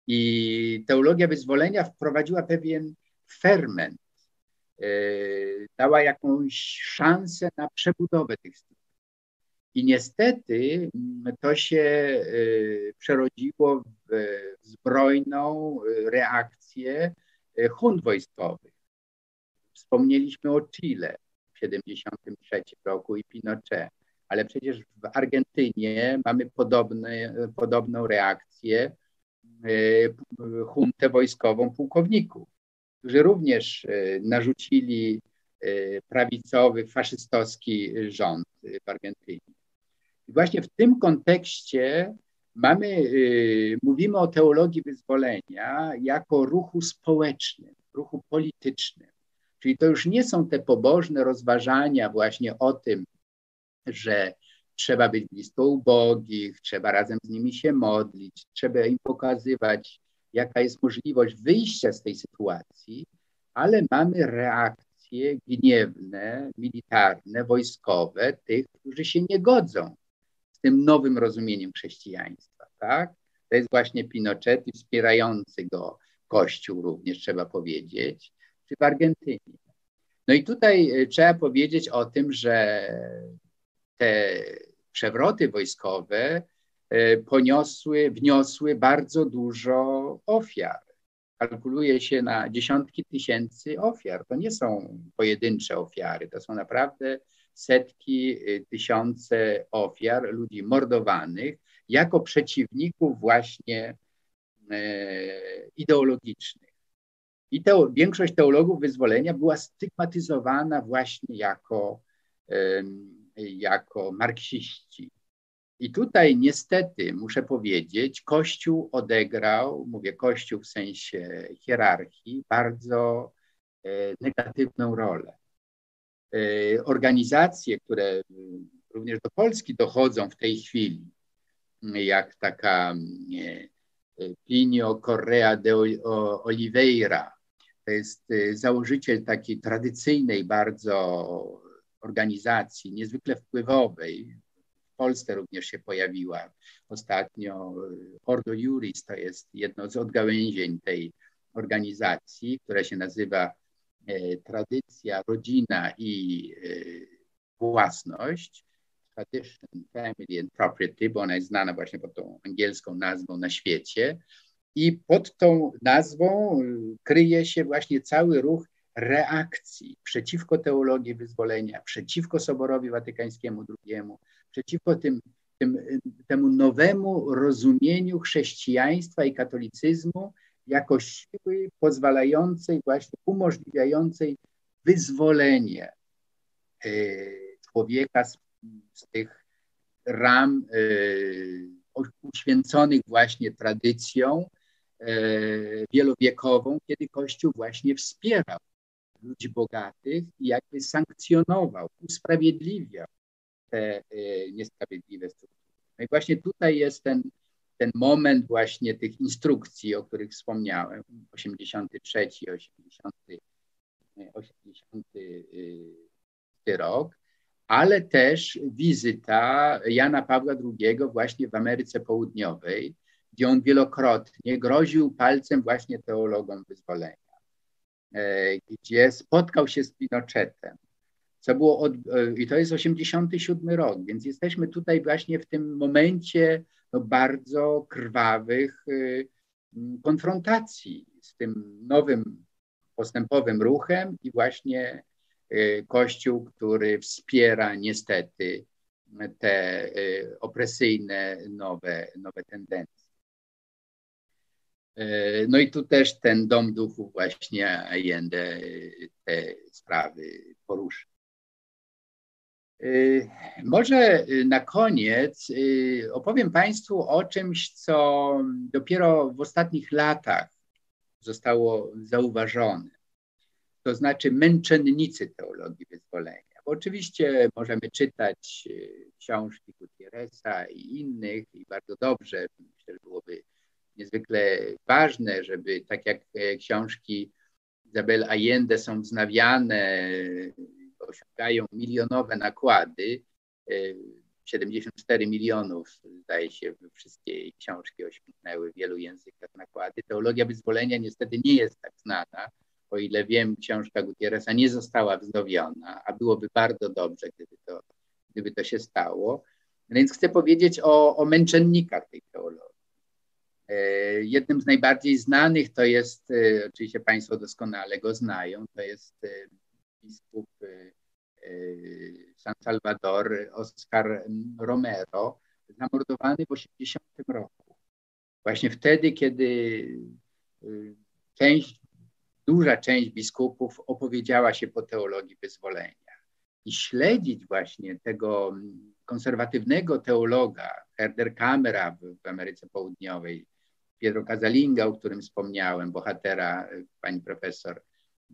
I teologia wyzwolenia wprowadziła pewien ferment, e, dała jakąś szansę na przebudowę tych struktur. I niestety mm, to się y, przerodziło w zbrojną y, reakcję y, hunt wojskowych. Wspomnieliśmy o Chile w 1973 roku i Pinochet, ale przecież w Argentynie mamy podobne, podobną reakcję huntę wojskową pułkowników, którzy również narzucili prawicowy, faszystowski rząd w Argentynie. I właśnie w tym kontekście mamy, y, mówimy o teologii wyzwolenia jako ruchu społecznym, ruchu politycznym. Czyli to już nie są te pobożne rozważania właśnie o tym, że trzeba być blisko ubogich, trzeba razem z nimi się modlić, trzeba im pokazywać, jaka jest możliwość wyjścia z tej sytuacji, ale mamy reakcje gniewne, militarne, wojskowe tych, którzy się nie godzą tym nowym rozumieniem chrześcijaństwa. Tak? To jest właśnie Pinochet i wspierający go Kościół również, trzeba powiedzieć, czy w Argentynie. No i tutaj e, trzeba powiedzieć o tym, że te przewroty wojskowe e, poniosły, wniosły bardzo dużo ofiar. Kalkuluje się na dziesiątki tysięcy ofiar. To nie są pojedyncze ofiary, to są naprawdę setki, e, tysiące ofiar, ludzi mordowanych jako przeciwników właśnie ideologicznych. I teo, większość teologów wyzwolenia była stygmatyzowana właśnie jako, jako marksiści. I tutaj niestety muszę powiedzieć, Kościół odegrał, mówię Kościół w sensie hierarchii, bardzo e, negatywną rolę. E, organizacje, które również do Polski dochodzą w tej chwili, jak taka e, Plinio Correa de Oliveira, to jest y, założyciel takiej tradycyjnej bardzo organizacji, niezwykle wpływowej. W Polsce również się pojawiła ostatnio. Y, Ordo Juris to jest jedno z odgałęzień tej organizacji, która się nazywa y, Tradycja, Rodzina i Własność. Tradition, Family and Property, bo ona jest znana właśnie pod tą angielską nazwą na świecie. I pod tą nazwą y, kryje się właśnie cały ruch reakcji przeciwko teologii wyzwolenia, przeciwko Soborowi Watykańskiemu II, przeciwko tym, tym, temu nowemu rozumieniu chrześcijaństwa i katolicyzmu jako siły pozwalającej, właśnie umożliwiającej wyzwolenie y, człowieka z, z tych ram y, uświęconych właśnie tradycją, E, wielowiekową, kiedy Kościół właśnie wspierał ludzi bogatych i jakby sankcjonował, usprawiedliwiał te e, niesprawiedliwe struktury. No i właśnie tutaj jest ten, ten moment właśnie tych instrukcji, o których wspomniałem, 83, 80, 80 rok, ale też wizyta Jana Pawła II właśnie w Ameryce Południowej, gdzie on wielokrotnie groził palcem właśnie teologom wyzwolenia, e, gdzie spotkał się z Pinochetem, co było od, e, i to jest 87 rok, więc jesteśmy tutaj właśnie w tym momencie no, bardzo krwawych y, konfrontacji z tym nowym postępowym ruchem i właśnie y, Kościół, który wspiera niestety te y, opresyjne nowe, nowe tendencje. No i tu też ten dom duchów właśnie Allende te sprawy poruszy. E, może na koniec e, opowiem Państwu o czymś, co dopiero w ostatnich latach zostało zauważone. To znaczy męczennicy teologii wyzwolenia. Bo oczywiście możemy czytać książki Gutierreza i innych i bardzo dobrze, myślę, że byłoby niezwykle ważne, żeby tak jak e, książki Isabel Allende są wznawiane, osiągają milionowe nakłady, 74 e, milionów, zdaje się, wszystkie książki osiągnęły w wielu językach nakłady. Teologia wyzwolenia niestety nie jest tak znana. O ile wiem, książka Gutierreza nie została wznowiona, a byłoby bardzo dobrze, gdyby to, gdyby to się stało. Więc chcę powiedzieć o, o męczennikach tej teologii. E, jednym z najbardziej znanych to jest, e, oczywiście Państwo doskonale go znają, to jest biskup San Salvador Oscar Romero, zamordowany w 80 roku. Właśnie wtedy, kiedy część, duża część biskupów opowiedziała się po teologii wyzwolenia. I śledzić właśnie tego konserwatywnego teologa, Herder Kamera w, Ameryce Południowej, Pietro Casalinga, o którym wspomniałem, bohatera pani profesor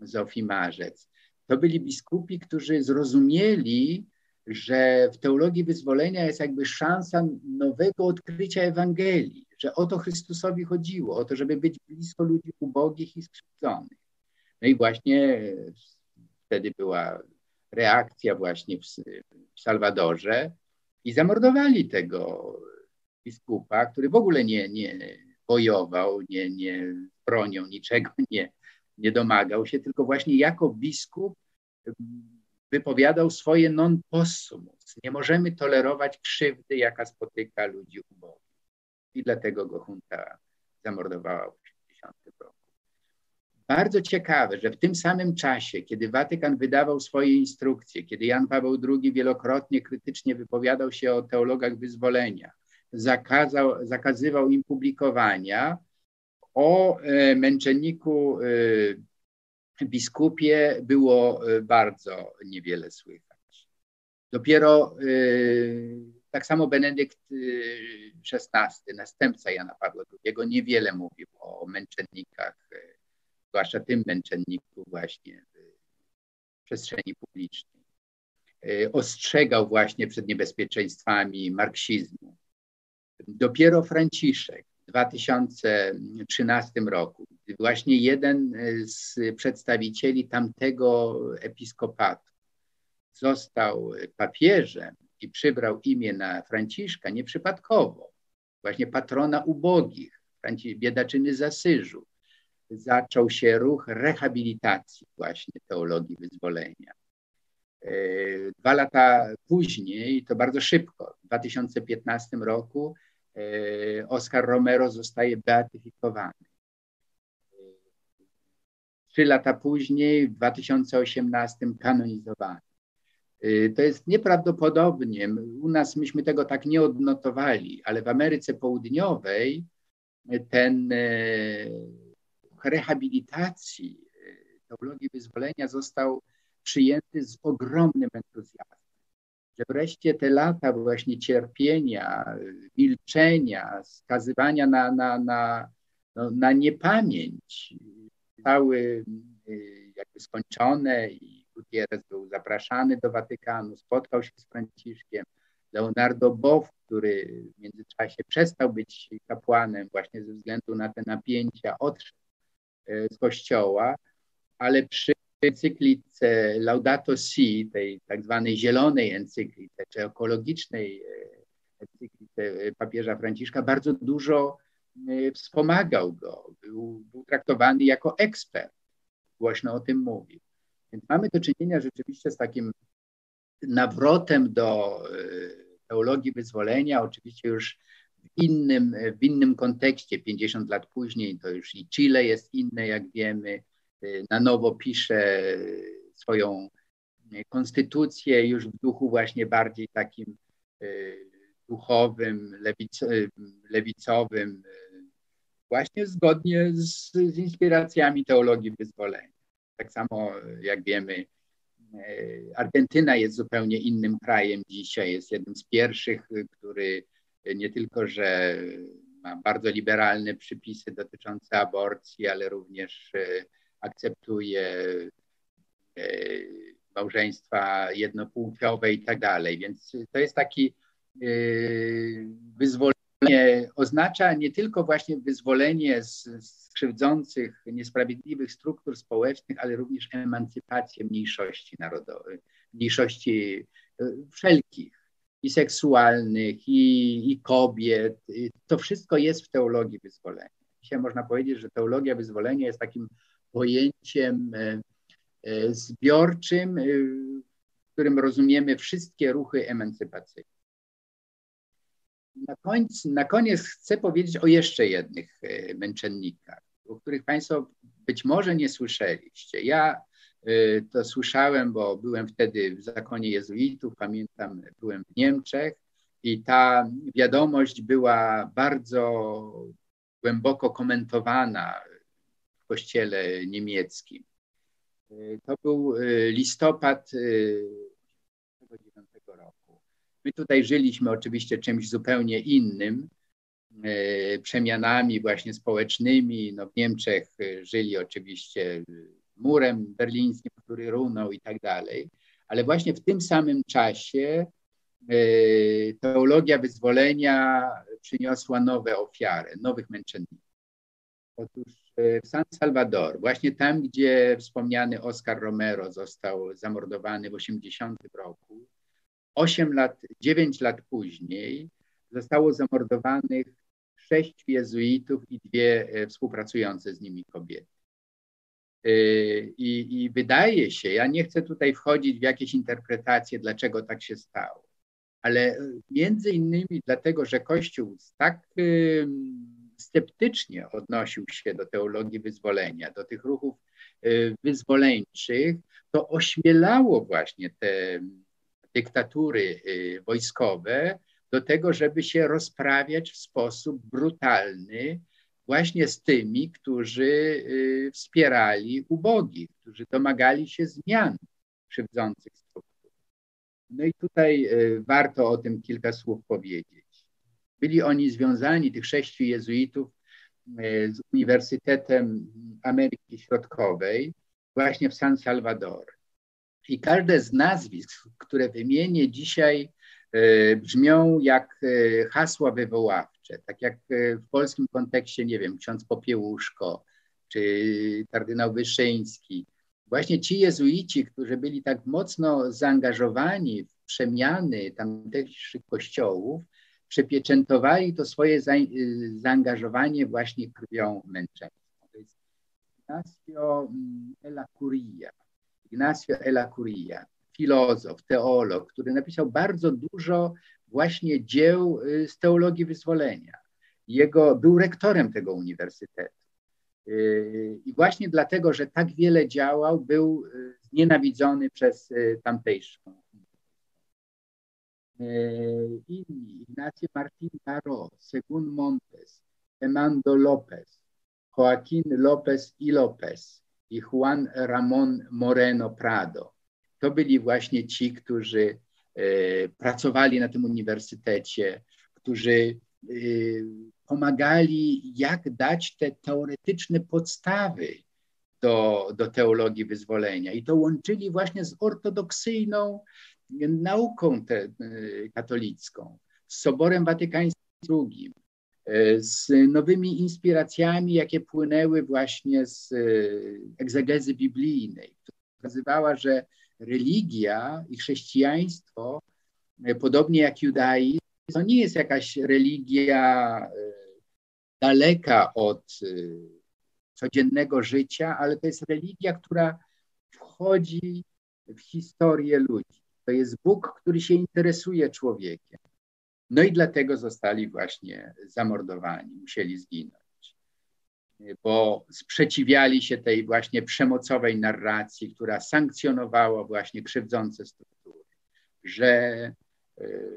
Zofii Marzec. To byli biskupi, którzy zrozumieli, że w teologii wyzwolenia jest jakby szansa nowego odkrycia Ewangelii, że o to Chrystusowi chodziło, o to, żeby być blisko ludzi ubogich i skrzywdzonych. No i właśnie wtedy była reakcja właśnie w, w Salwadorze i zamordowali tego biskupa, który w ogóle nie, nie bojował, nie, nie bronią niczego [LAUGHS] nie, nie domagał się, tylko właśnie jako biskup wypowiadał swoje non possumus. Nie możemy tolerować krzywdy, jaka spotyka ludzi ubogich. I dlatego go junta zamordowała w 80 roku. Bardzo ciekawe, że w tym samym czasie, kiedy Watykan wydawał swoje instrukcje, kiedy Jan Paweł II wielokrotnie krytycznie wypowiadał się o teologach wyzwolenia, zakazał, zakazywał im publikowania, o e, męczenniku e, biskupie było e, bardzo niewiele słychać. Dopiero tak samo Benedykt XVI, następca Jana Pawła II, niewiele mówił o męczennikach, zwłaszcza tym męczenniku właśnie w przestrzeni publicznej. Ostrzegał właśnie przed niebezpieczeństwami marksizmu. Dopiero Franciszek 2013 roku, właśnie jeden z przedstawicieli tamtego episkopatu został papieżem i przybrał imię na Franciszka nieprzypadkowo, właśnie patrona ubogich, biedaczyny z Asyżu. Zaczął się ruch rehabilitacji właśnie teologii wyzwolenia. E, dwa lata później, to bardzo szybko, w 2015 roku, e, Oscar Romero zostaje beatyfikowany. E, trzy lata później, w 2018, kanonizowany. To jest nieprawdopodobnie. U nas myśmy tego tak nie odnotowali, ale w Ameryce Południowej ten rehabilitacji teologii wyzwolenia został przyjęty z ogromnym entuzjazmem. Że wreszcie te lata właśnie cierpienia, milczenia, skazywania na, na, na, no, na niepamięć zostały y, jakby skończone i Gutierrez był zapraszany do Watykanu, spotkał się z Franciszkiem. Leonardo Bow, który w międzyczasie przestał być kapłanem właśnie ze względu na te napięcia, odszedł y, z kościoła, ale przy encyklice Laudato Si, tej tak zwanej zielonej encyklice, czy ekologicznej e, encyklice e, papieża Franciszka, bardzo dużo e, wspomagał go. Był, był traktowany jako ekspert. Głośno o tym mówił. Więc mamy do czynienia rzeczywiście z takim nawrotem do teologii wyzwolenia, oczywiście już w innym, w innym kontekście. 50 lat później to już i Chile jest inne, jak wiemy, na nowo pisze swoją konstytucję już w duchu właśnie bardziej takim y, duchowym, lewic, y, lewicowym, właśnie zgodnie z, z inspiracjami teologii wyzwolenia. Tak samo jak wiemy, Argentyna jest zupełnie innym krajem dzisiaj, jest jednym z pierwszych, który nie tylko, że ma bardzo liberalne przypisy dotyczące aborcji, ale również akceptuje e, małżeństwa jednopłciowe i tak dalej. Więc to jest taki e, wyzwolenie, oznacza nie tylko właśnie wyzwolenie z, z krzywdzących, niesprawiedliwych struktur społecznych, ale również emancypację mniejszości narodowych, mniejszości e, wszelkich, i seksualnych, i, i kobiet. To wszystko jest w teologii wyzwolenia. Dzisiaj można powiedzieć, że teologia wyzwolenia jest takim pojęciem e, e, zbiorczym, e, w którym rozumiemy wszystkie ruchy emancypacyjne. Na, końc, na koniec chcę powiedzieć o jeszcze jednych męczennikach, o których Państwo być może nie słyszeliście. Ja to słyszałem, bo byłem wtedy w zakonie jezuitów, pamiętam, byłem w Niemczech i ta wiadomość była bardzo głęboko komentowana w kościele niemieckim. To był e, listopad 1989 e, roku. My tutaj żyliśmy oczywiście czymś zupełnie innym, e, przemianami właśnie społecznymi. No w Niemczech żyli oczywiście murem berlińskim, który runął i tak dalej, ale właśnie w tym samym czasie teologia wyzwolenia przyniosła nowe ofiary, nowych męczenników. Otóż w San Salvador, właśnie tam, gdzie wspomniany Oscar Romero został zamordowany w 80 roku, 8 lat, 9 lat później zostało zamordowanych sześciu jezuitów i dwie e, współpracujące z nimi kobiety. E, I, I, wydaje się, ja nie chcę tutaj wchodzić w jakieś interpretacje, dlaczego tak się stało, ale między innymi dlatego, że Kościół tak sceptycznie odnosił się do teologii wyzwolenia, do tych ruchów y, wyzwoleńczych, to ośmielało właśnie te dyktatury y, wojskowe do tego, żeby się rozprawiać w sposób brutalny właśnie z tymi, którzy y, wspierali ubogich, którzy domagali się zmian krzywdzących struktur. No i tutaj warto o tym kilka słów powiedzieć. Byli oni związani, tych sześciu jezuitów, e, z Uniwersytetem Ameryki Środkowej, właśnie w San Salvador. I każde z nazwisk, które wymienię dzisiaj, e, brzmią jak e, hasła wywoławcze, tak jak w polskim kontekście, nie wiem, ksiądz Popiełuszko czy kardynał Wyszyński. Właśnie ci jezuici, którzy byli tak mocno zaangażowani w przemiany tamtejszych kościołów, przepieczętowali to swoje za, y, zaangażowanie właśnie krwią męczeńską. To jest Ignacio mm, Ela Curia. Ignacio Ela Curia, filozof, teolog, który napisał bardzo dużo właśnie dzieł y, z teologii wyzwolenia. Jego, był rektorem tego uniwersytetu. Y, I właśnie dlatego, że tak wiele działał, był znienawidzony przez tamtejszą inni, Ignacio Martín Caro, Según Montes, Fernando López, Joaquín López y López i Juan Ramón Moreno Prado. To byli właśnie ci, którzy e, pracowali na tym uniwersytecie, którzy e, pomagali, jak dać te teoretyczne podstawy do, do teologii wyzwolenia. I to łączyli właśnie z ortodoksyjną nauką te, e, katolicką, z Soborem Watykańskim II, e, z nowymi inspiracjami, jakie płynęły właśnie z e, egzegezy biblijnej, która pokazywała, że religia i chrześcijaństwo, podobnie jak judaizm, to nie jest jakaś religia daleka od codziennego życia, ale to jest religia, która wchodzi w historię ludzi. To jest Bóg, który się interesuje człowiekiem. No i dlatego zostali właśnie zamordowani, musieli zginąć, bo sprzeciwiali się tej właśnie przemocowej narracji, która sankcjonowała właśnie krzywdzące struktury, że y,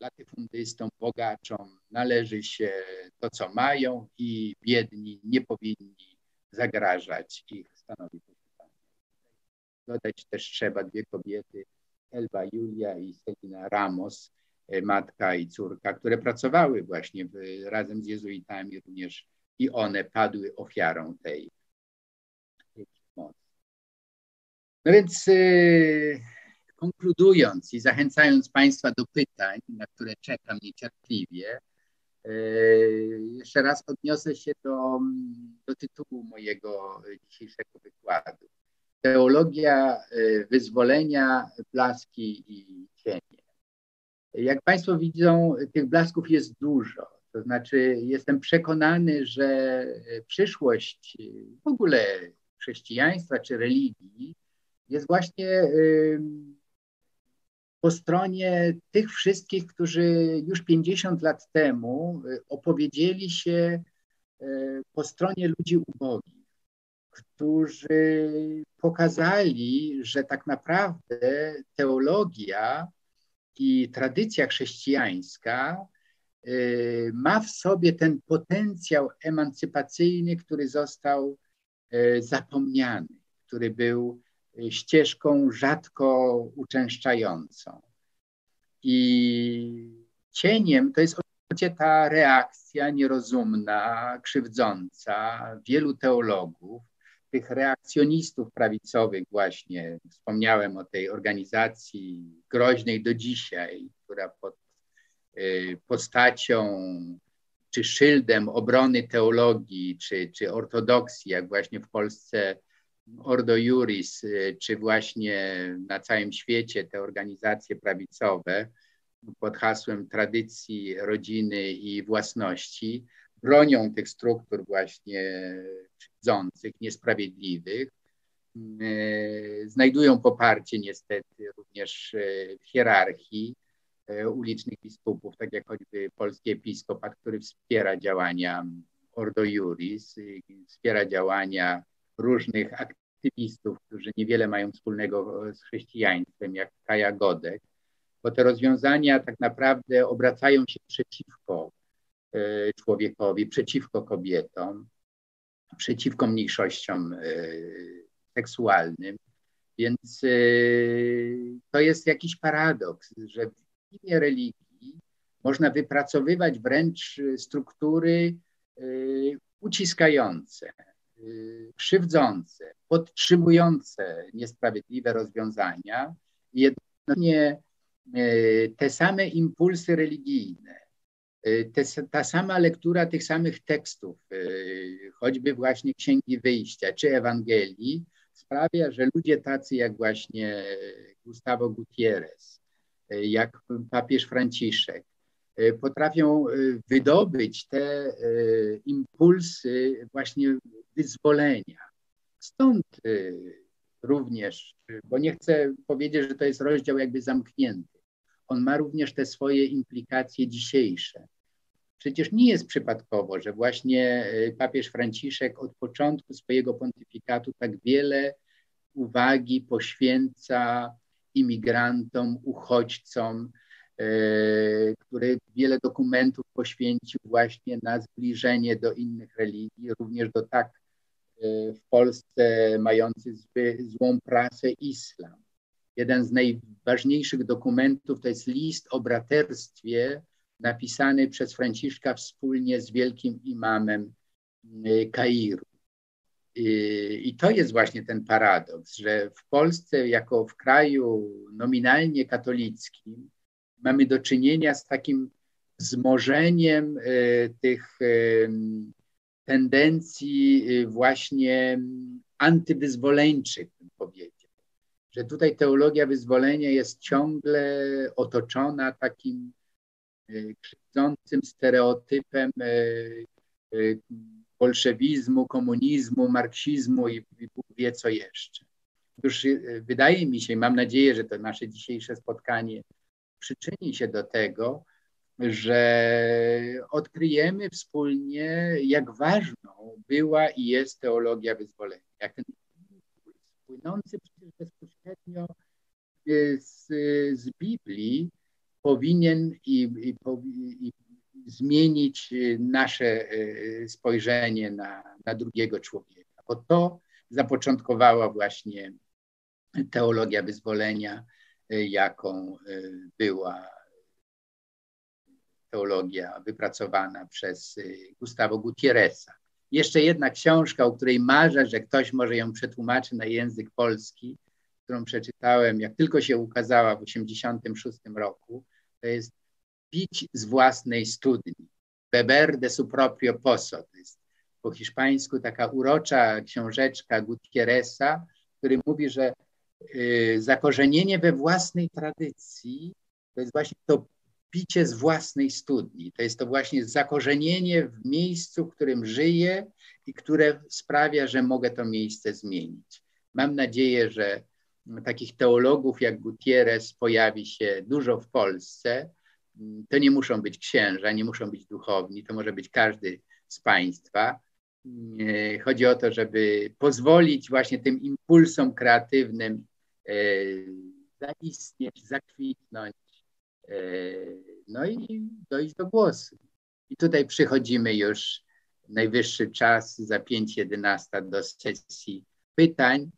latyfundystom, bogaczom należy się to, co mają i biedni nie powinni zagrażać ich stanowi Dodać też trzeba dwie kobiety, Elba Julia i Selina Ramos, e, matka i córka, które pracowały właśnie w, razem z jezuitami również i one padły ofiarą tej, tej mocy. No więc yy, konkludując i zachęcając Państwa do pytań, na które czekam niecierpliwie, yy, jeszcze raz odniosę się do, do tytułu mojego dzisiejszego wykładu teologia y, wyzwolenia, blaski i cienie. Jak Państwo widzą, tych blasków jest dużo. To znaczy, jestem przekonany, że przyszłość w ogóle chrześcijaństwa czy religii jest właśnie po stronie tych wszystkich, którzy już 50 lat temu opowiedzieli się po stronie ludzi ubogich którzy pokazali, że tak naprawdę teologia i tradycja chrześcijańska y, ma w sobie ten potencjał emancypacyjny, który został y, zapomniany, który był y, ścieżką rzadko uczęszczającą. I cieniem to jest oczywiście ta reakcja nierozumna, krzywdząca wielu teologów, tych reakcjonistów prawicowych właśnie. Wspomniałem o tej organizacji groźnej do dzisiaj, która pod y, postacią czy szyldem obrony teologii, czy, czy ortodoksji, jak właśnie w Polsce Ordo Juris, y, czy właśnie na całym świecie te organizacje prawicowe pod hasłem tradycji, rodziny i własności bronią tych struktur właśnie krzywdzących, niesprawiedliwych. Y, znajdują poparcie niestety również y, w hierarchii ulicznych biskupów, tak jak choćby polski episkopat, który wspiera działania Ordo Juris, wspiera działania różnych aktywistów, którzy niewiele mają wspólnego z chrześcijaństwem, jak Kaja Godek, bo te rozwiązania tak naprawdę obracają się przeciwko e, człowiekowi, przeciwko kobietom, przeciwko mniejszościom e, seksualnym. Więc e, to jest jakiś paradoks, że w imię religii można wypracowywać wręcz struktury uciskające, Y, krzywdzące, podtrzymujące niesprawiedliwe rozwiązania, jednocześnie y, te same impulsy religijne, y, te, ta sama lektura tych samych tekstów, choćby właśnie Księgi Wyjścia czy Ewangelii, sprawia, że ludzie tacy jak właśnie Gustavo Gutierrez, jak papież Franciszek, potrafią wydobyć te impulsy właśnie wyzwolenia. Stąd y, również, bo nie chcę powiedzieć, że to jest rozdział jakby zamknięty. On ma również te swoje implikacje dzisiejsze. Przecież nie jest przypadkowo, że właśnie y, papież Franciszek od początku swojego pontyfikatu tak wiele uwagi poświęca imigrantom, uchodźcom, y, który wiele dokumentów poświęcił właśnie na zbliżenie do innych religii, również do tak w Polsce mający zły, złą prasę islam. Jeden z najważniejszych dokumentów to jest list o braterstwie napisany przez Franciszka wspólnie z wielkim imamem y, Kairu. I to jest właśnie ten paradoks, że w Polsce, jako w kraju nominalnie katolickim, mamy do czynienia z takim wzmożeniem y, tych y, tendencji y, właśnie antywyzwoleńczych, bym powiedział. Że tutaj teologia wyzwolenia jest ciągle otoczona takim y, krzywdzącym stereotypem y, bolszewizmu, komunizmu, marksizmu i, wie co jeszcze. Już wydaje mi się, mam nadzieję, że to nasze dzisiejsze spotkanie przyczyni się do tego, że odkryjemy wspólnie, jak ważną była i jest teologia wyzwolenia. Jak ten płynący przecież bezpośrednio z, z Biblii powinien i, i, i, zmienić nasze y, spojrzenie na, na drugiego człowieka. Bo to zapoczątkowała właśnie teologia wyzwolenia, y, jaką była teologia wypracowana przez y, Gustavo Gutierreza. Jeszcze jedna książka, o której marzę, że ktoś może ją przetłumaczy na język polski, którą przeczytałem, jak tylko się ukazała w 1986 roku, to jest Pić z własnej studni. Beber de su proprio pozo. To jest po hiszpańsku taka urocza książeczka Gutierreza, który mówi, że y, zakorzenienie we własnej tradycji to jest właśnie to picie z własnej studni. To jest to właśnie zakorzenienie w miejscu, w którym żyję i które sprawia, że mogę to miejsce zmienić. Mam nadzieję, że takich teologów jak Gutierrez pojawi się dużo w Polsce. To nie muszą być księża, nie muszą być duchowni, to może być każdy z Państwa. Chodzi o to, żeby pozwolić właśnie tym impulsom kreatywnym e, zaistnieć, zakwitnąć, E, no i dojść do głosu. I tutaj przychodzimy już najwyższy czas za 5.11 do sesji pytań.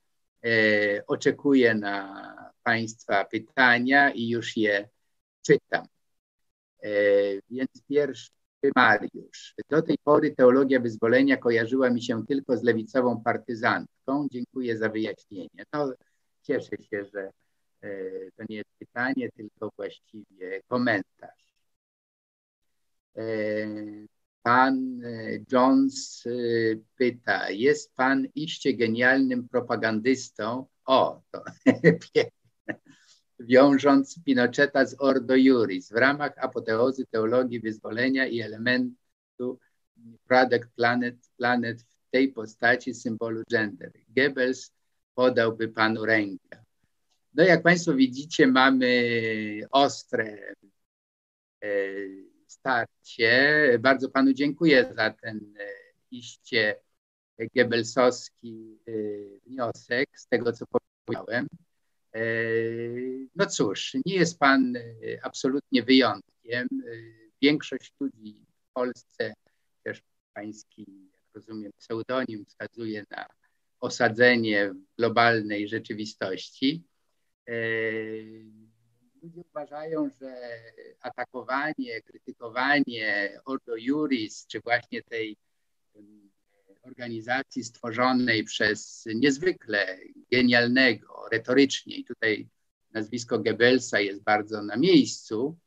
E, oczekuję na Państwa pytania i już je czytam. E, więc pierwsze Mariusz. Do tej pory teologia wyzwolenia kojarzyła mi się tylko z lewicową partyzantką. Dziękuję za wyjaśnienie. No, cieszę się, że e, to nie jest pytanie, tylko właściwie komentarz. E, pan e, Jones pyta, jest pan iście genialnym propagandystą? O, to [LAUGHS] wiążąc Pinocheta z Ordo Juris w ramach apoteozy teologii wyzwolenia i elementu Product Planet, Planet w tej postaci symbolu gender. Goebbels podałby panu rękę. No jak państwo widzicie, mamy ostre e, starcie. Bardzo panu dziękuję za ten e, iście Goebbelsowski e, wniosek z tego, co powiedziałem. E, no cóż, nie jest Pan absolutnie wyjątkiem. Większość ludzi w Polsce, też pański, jak rozumiem, pseudonim wskazuje na osadzenie w globalnej rzeczywistości. Ludzie uważają, że atakowanie, krytykowanie Ordo Juris, czy właśnie tej organizacji stworzonej przez niezwykle genialnego, retorycznie, i tutaj nazwisko Goebbelsa jest bardzo na miejscu,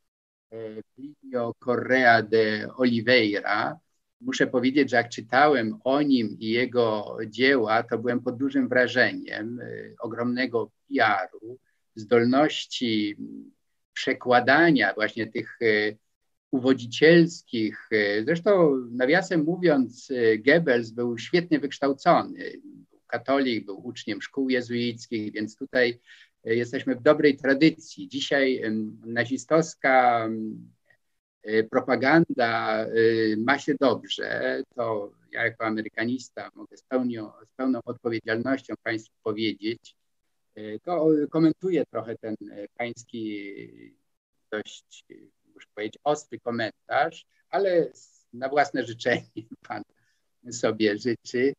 e, Plinio Correa de Oliveira. Muszę powiedzieć, że jak czytałem o nim i jego dzieła, to byłem pod dużym wrażeniem e, ogromnego PR-u, zdolności przekładania właśnie tych e, uwodzicielskich. E, zresztą, nawiasem mówiąc, e, Goebbels był świetnie wykształcony. Był katolik, był uczniem szkół jezuickich, więc tutaj jesteśmy w dobrej tradycji. Dzisiaj nazistowska propaganda ma się dobrze. To ja jako amerykanista mogę z pełnią, z pełną odpowiedzialnością Państwu powiedzieć. To komentuję trochę ten pański dość muszę powiedzieć, ostry komentarz, ale na własne życzenie [LAUGHS] Pan sobie życzy,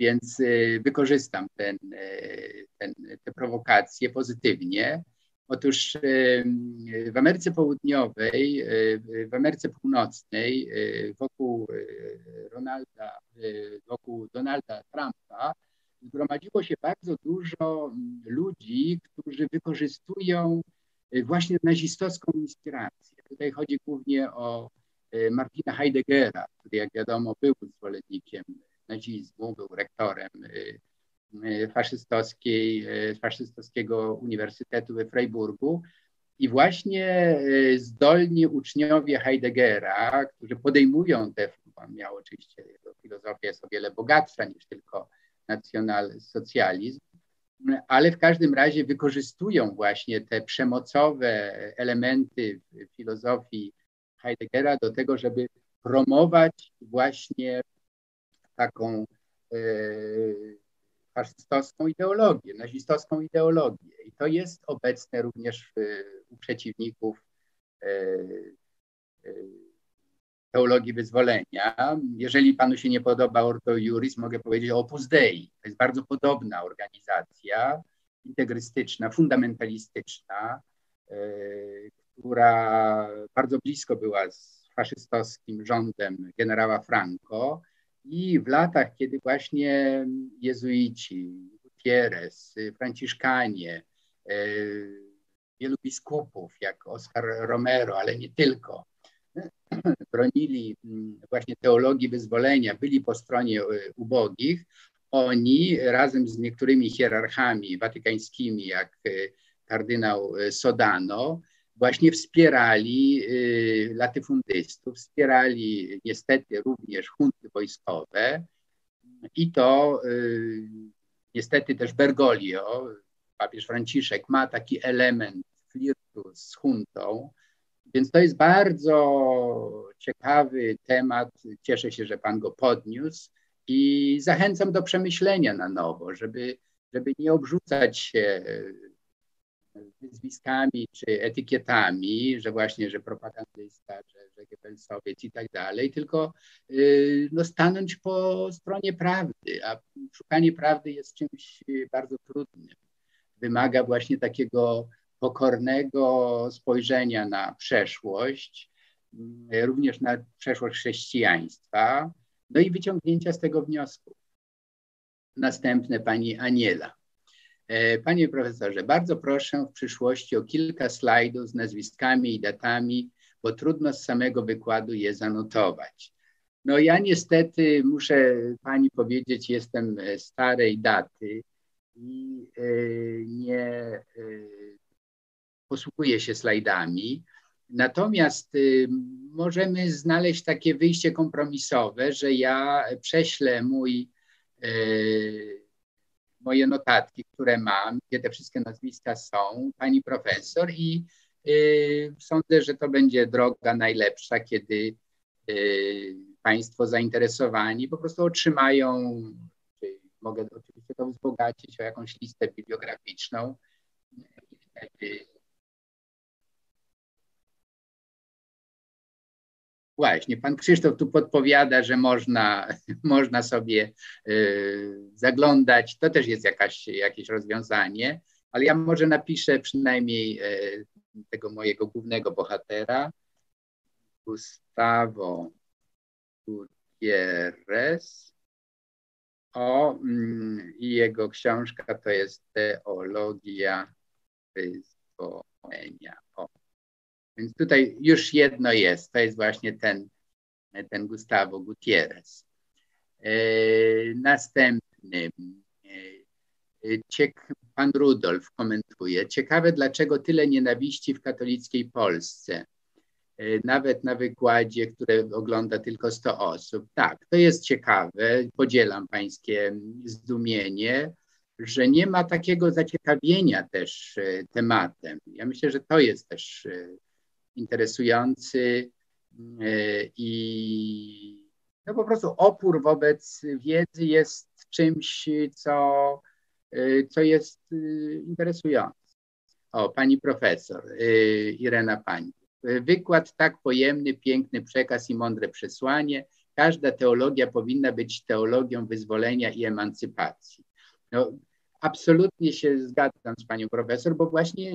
więc y, wykorzystam ten, y, ten, te prowokacje pozytywnie. Otóż y, w Ameryce Południowej, w Ameryce Północnej, wokół Ronalda, wokół Donalda Trumpa, zgromadziło się bardzo dużo ludzi, którzy wykorzystują właśnie nazistowską inspirację. Tutaj chodzi głównie o e, Martina Heideggera, który jak wiadomo był zwolennikiem nazizmu, był rektorem e, e, faszystowskiej, faszystowskiego Uniwersytetu we Freiburgu. I właśnie zdolni uczniowie Heideggera, którzy podejmują te, on miał oczywiście, jego filozofia jest o wiele bogatsza niż tylko nacjonalsocjalizm, ale w każdym razie wykorzystują właśnie te przemocowe elementy w filozofii Heideggera do tego, żeby promować właśnie taką e, faszystowską ideologię, nazistowską ideologię. I to jest obecne również u przeciwników e, e, teologii wyzwolenia. Jeżeli panu się nie podoba Ordo Juris, mogę powiedzieć o Opus Dei. To jest bardzo podobna organizacja, integrystyczna, fundamentalistyczna, e, która bardzo blisko była z faszystowskim rządem generała Franco i w latach, kiedy właśnie jezuici, Gutierrez, Franciszkanie, e, wielu biskupów, jak Oscar Romero, ale nie tylko, [CLEARS THROAT] bronili mm, właśnie teologii wyzwolenia, byli po stronie e, ubogich, oni razem z niektórymi hierarchami watykańskimi, jak e, kardynał e, Sodano, właśnie wspierali latyfundystów, wspierali niestety również hunty wojskowe. I to niestety też Bergoglio, papież Franciszek ma taki element flirtu z huntą, więc to jest bardzo ciekawy temat. Cieszę się, że Pan go podniósł i zachęcam do przemyślenia na nowo, żeby, żeby nie obrzucać się nazwiskami czy etykietami, że właśnie, że propagandysta, że, że Goebbelsowiec i tak dalej, tylko y, no, stanąć po stronie prawdy, a szukanie prawdy jest czymś bardzo trudnym. Wymaga właśnie takiego pokornego spojrzenia na przeszłość również na przeszłość chrześcijaństwa, no i wyciągnięcia z tego wniosku. Następne pani Aniela. E, panie profesorze, bardzo proszę w przyszłości o kilka slajdów z nazwiskami i datami, bo trudno z samego wykładu je zanotować. No ja niestety muszę pani powiedzieć, jestem starej daty i e, nie e, posługuję się slajdami. Natomiast możemy znaleźć takie wyjście kompromisowe, że ja prześlę mój moje notatki, które mam, gdzie te wszystkie nazwiska są, pani profesor i y, sądzę, że to będzie droga najlepsza, kiedy y, państwo zainteresowani po prostu otrzymają, mogę oczywiście to wzbogacić o jakąś listę bibliograficzną Właśnie, pan Krzysztof tu podpowiada, że można, [LAUGHS] można sobie y, zaglądać. To też jest jakaś, jakieś rozwiązanie, ale ja może napiszę przynajmniej y, tego mojego głównego bohatera, Gustavo Gutierrez. O, mm, i jego książka to jest Teologia Wyzwolenia. O, więc tutaj już jedno jest, to jest właśnie ten, ten Gustavo Gutierrez. E, następny, e, ciek, pan Rudolf komentuje, ciekawe dlaczego tyle nienawiści w katolickiej Polsce, e, nawet na wykładzie, które ogląda tylko 100 osób. Tak, to jest ciekawe, podzielam pańskie zdumienie, że nie ma takiego zaciekawienia też tematem. Ja myślę, że to jest też interesujący e, i no po prostu opór wobec wiedzy jest czymś, co, e, co jest e, interesujące. O, pani profesor Irena Pani. Wykład tak pojemny, piękny przekaz i mądre przesłanie. Każda teologia powinna być teologią wyzwolenia i emancypacji. No, absolutnie się zgadzam z panią profesor, bo właśnie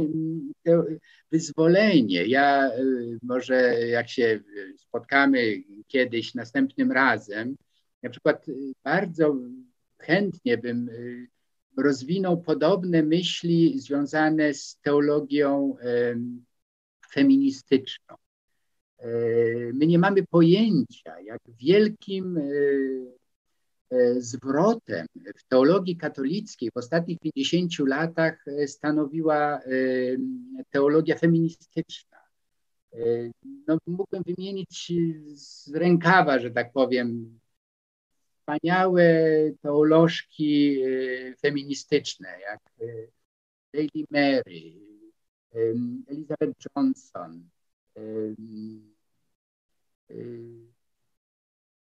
to wyzwolenie, ja y, może jak się spotkamy kiedyś następnym razem, na przykład y, bardzo chętnie bym y, rozwinął podobne myśli związane z teologią feministyczną. My nie mamy pojęcia, jak wielkim E, zwrotem w teologii katolickiej w ostatnich 50 latach e, stanowiła e, teologia feministyczna. No, mógłbym wymienić z rękawa, że tak powiem, wspaniałe teolożki feministyczne, jak Daily Mary, Elizabeth Johnson,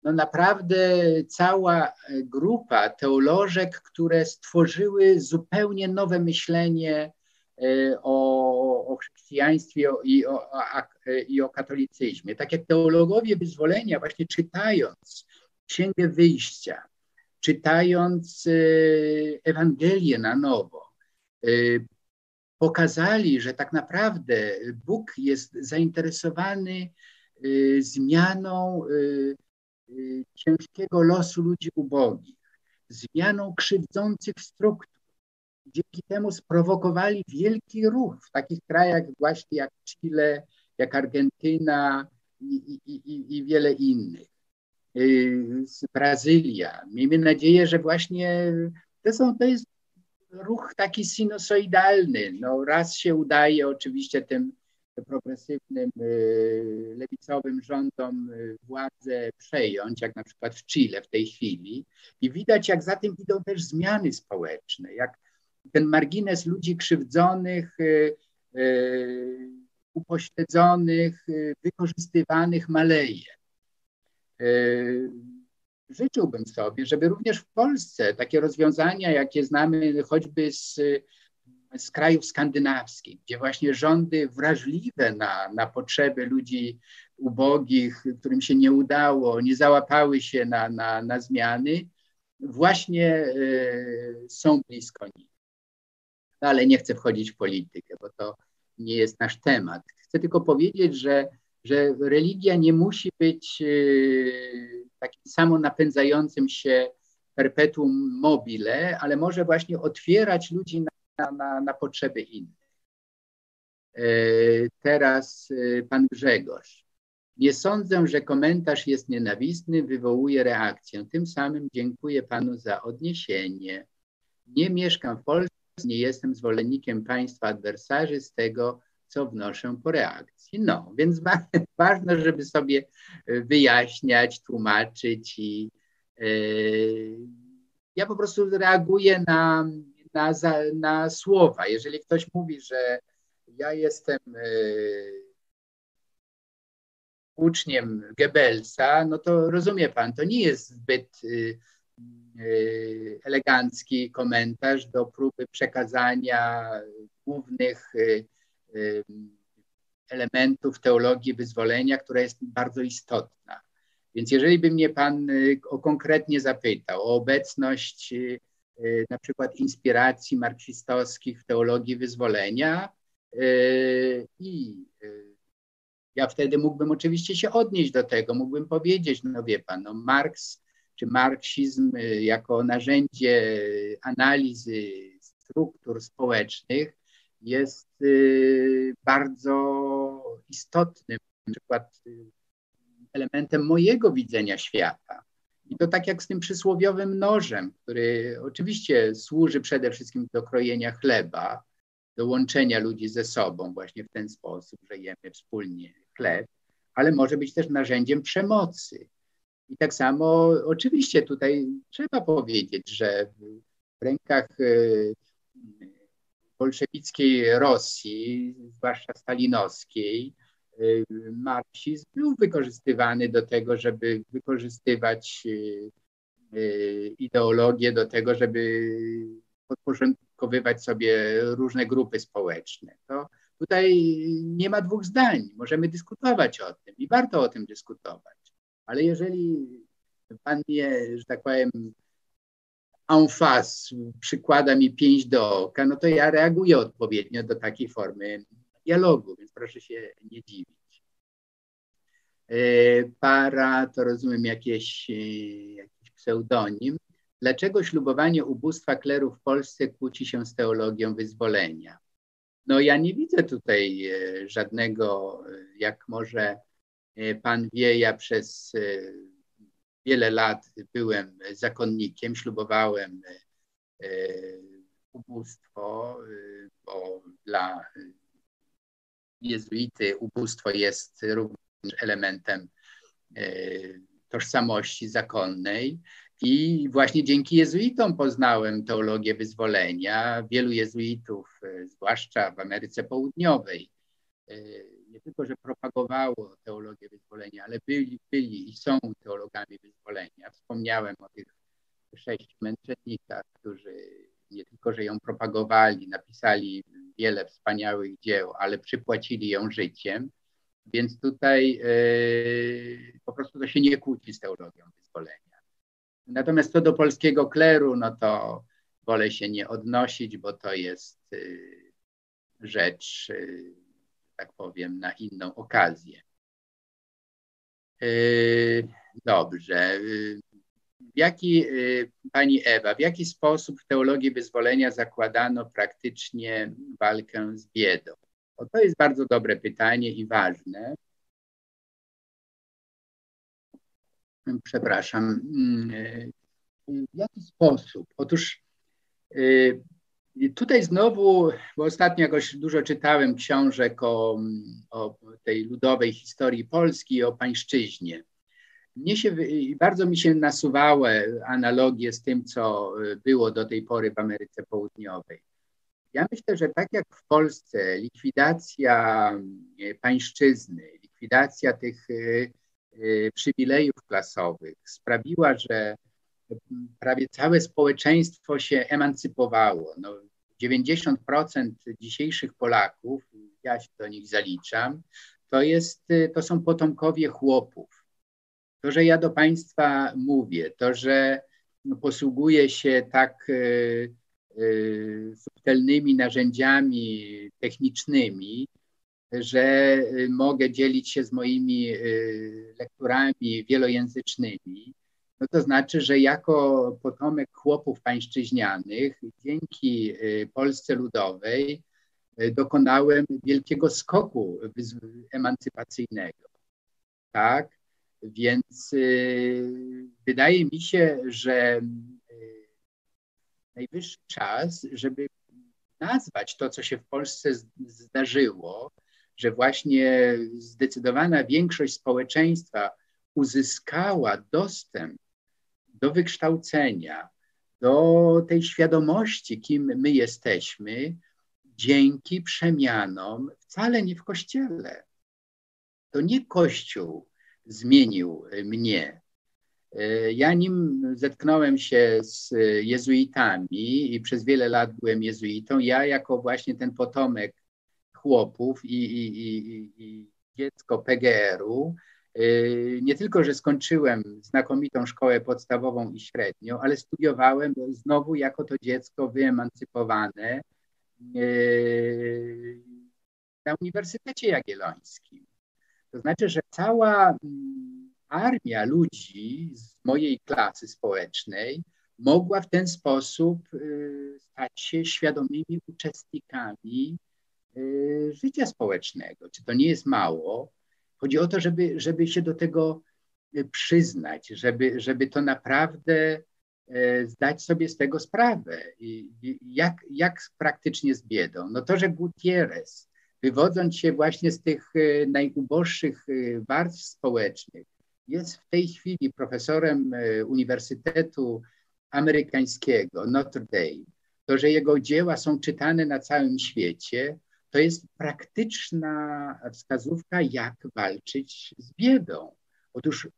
no naprawdę cała grupa teolożek, które stworzyły zupełnie nowe myślenie e, o, o chrześcijaństwie i o, i o katolicyzmie. Tak jak teologowie wyzwolenia, właśnie czytając Księgę Wyjścia, czytając e, Ewangelię na nowo, e, pokazali, że tak naprawdę Bóg jest zainteresowany zmianą ciężkiego losu ludzi ubogich, zmianą krzywdzących struktur. Dzięki temu sprowokowali wielki ruch w takich krajach właśnie jak Chile, jak Argentyna i, i, i, i wiele innych. Y, Brazylia. Miejmy nadzieję, że właśnie to, są, to jest ruch taki sinusoidalny. No, raz się udaje oczywiście tym progresywnym, y, lewicowym rządom y, władzę przejąć, jak na przykład w Chile w tej chwili. I widać, jak za tym idą też zmiany społeczne, jak ten margines ludzi krzywdzonych, y, upośledzonych, wykorzystywanych maleje. Życzyłbym sobie, żeby również w Polsce takie rozwiązania, jakie znamy choćby z z krajów skandynawskich, gdzie właśnie rządy wrażliwe na, na potrzeby ludzi ubogich, którym się nie udało, nie załapały się na, na, na zmiany, właśnie y, są blisko nich. Ale nie chcę wchodzić w politykę, bo to nie jest nasz temat. Chcę tylko powiedzieć, że że religia nie musi być y, takim samonapędzającym się perpetuum mobile, ale może właśnie otwierać ludzi na, na, potrzeby innych. Teraz pan Grzegorz. Nie sądzę, że komentarz jest nienawistny, wywołuje reakcję. Tym samym dziękuję panu za odniesienie. Nie mieszkam w Polsce, nie jestem zwolennikiem państwa adwersarzy z tego, co wnoszę po reakcji. No, więc [LAUGHS] ważne, żeby sobie e, wyjaśniać, tłumaczyć i yy, ja po prostu reaguję na, na, na słowa. Jeżeli ktoś mówi, że ja jestem yy, uczniem Goebbelsa, no to rozumie pan, to nie jest zbyt y, y, elegancki komentarz do próby przekazania głównych y, elementów teologii wyzwolenia, która jest bardzo istotna. Więc jeżeli by mnie Pan o konkretnie zapytał o obecność na przykład inspiracji marksistowskich w teologii wyzwolenia i ja wtedy mógłbym oczywiście się odnieść do tego, mógłbym powiedzieć, no wie pan, no Marks czy marksizm jako narzędzie analizy struktur społecznych jest bardzo istotnym, na przykład elementem mojego widzenia świata. I to tak jak z tym przysłowiowym nożem, który oczywiście służy przede wszystkim do krojenia chleba, do łączenia ludzi ze sobą właśnie w ten sposób, że jemy wspólnie chleb, ale może być też narzędziem przemocy. I tak samo oczywiście tutaj trzeba powiedzieć, że w rękach y, bolszewickiej Rosji, zwłaszcza stalinowskiej, marksizm był wykorzystywany do tego, żeby wykorzystywać y, ideologię do tego, żeby podporządkowywać sobie różne grupy społeczne. To Tutaj nie ma dwóch zdań. Możemy dyskutować o tym i warto o tym dyskutować. Ale jeżeli pan mnie, że tak powiem, en face przykłada mi pięć do oka, no to ja reaguję odpowiednio do takiej formy dialogu, więc proszę się nie dziwić. E, para to rozumiem jakieś, e, jakiś pseudonim. Dlaczego ślubowanie ubóstwa kleru w Polsce kłóci się z teologią wyzwolenia? No ja nie widzę tutaj e, żadnego, jak może pan wie, ja przez wiele lat byłem zakonnikiem, ślubowałem ubóstwo, bo dla jezuity ubóstwo jest również elementem tożsamości zakonnej. I właśnie dzięki jezuitom poznałem teologię wyzwolenia. Wielu jezuitów, e, zwłaszcza w Ameryce Południowej, e, nie tylko, że propagowało teologię wyzwolenia, ale byli, byli i są teologami wyzwolenia. Wspomniałem o tych sześciu męczennikach, którzy nie tylko, że ją propagowali, napisali wiele wspaniałych dzieł, ale przypłacili ją życiem. Więc tutaj yy, po prostu to się nie kłóci z teologią wyzwolenia. Natomiast co do polskiego kleru, no to wolę się nie odnosić, bo to jest y, rzecz, y, tak powiem, na inną okazję. Y, dobrze. W jaki, Pani Ewa, w jaki sposób w teologii wyzwolenia zakładano praktycznie walkę z biedą? To jest bardzo dobre pytanie i ważne. przepraszam, mm, e, w jaki sposób? Otóż e, tutaj znowu, bo ostatnio jakoś dużo czytałem książek o, o tej ludowej historii Polski, o pańszczyźnie. Mnie się, bardzo mi się nasuwały analogie z tym, co było do tej pory w Ameryce Południowej. Ja myślę, że tak jak w Polsce likwidacja pańszczyzny, likwidacja tych Y, przywilejów klasowych sprawiła, że prawie całe społeczeństwo się emancypowało. No, 90% dzisiejszych Polaków, ja się do nich zaliczam, to, jest, to są potomkowie chłopów. To, że ja do Państwa mówię, to, że posługuję się tak y, y, subtelnymi narzędziami technicznymi, że mogę dzielić się z moimi lekturami wielojęzycznymi, no to znaczy, że jako potomek chłopów pańszczyźnianych, dzięki Polsce Ludowej, dokonałem wielkiego skoku emancypacyjnego. Tak? Więc y, wydaje mi się, że y, najwyższy czas, żeby nazwać to, co się w Polsce zdarzyło, że właśnie zdecydowana większość społeczeństwa uzyskała dostęp do wykształcenia, do tej świadomości, kim my jesteśmy, dzięki przemianom wcale nie w kościele. To nie kościół zmienił mnie. Ja nim zetknąłem się z jezuitami i przez wiele lat byłem jezuitą. Ja jako właśnie ten potomek chłopów i, i, i, i dziecko PGR-u, nie tylko, że skończyłem znakomitą szkołę podstawową i średnią, ale studiowałem znowu jako to dziecko wyemancypowane na Uniwersytecie Jagiellońskim. To znaczy, że cała mm, armia ludzi z mojej klasy społecznej mogła w ten sposób y, stać się świadomymi uczestnikami y, życia społecznego. Czy to nie jest mało? Chodzi o to, żeby, żeby się do tego y, przyznać, żeby, żeby to naprawdę zdać sobie z tego sprawę. Jak, jak praktycznie z biedą? No to, że Gutierrez wywodząc się właśnie z tych e, najuboższych e, warstw społecznych, jest w tej chwili profesorem e, Uniwersytetu Amerykańskiego Notre Dame, to, że jego dzieła są czytane na całym świecie, to jest praktyczna wskazówka, jak walczyć z biedą. Otóż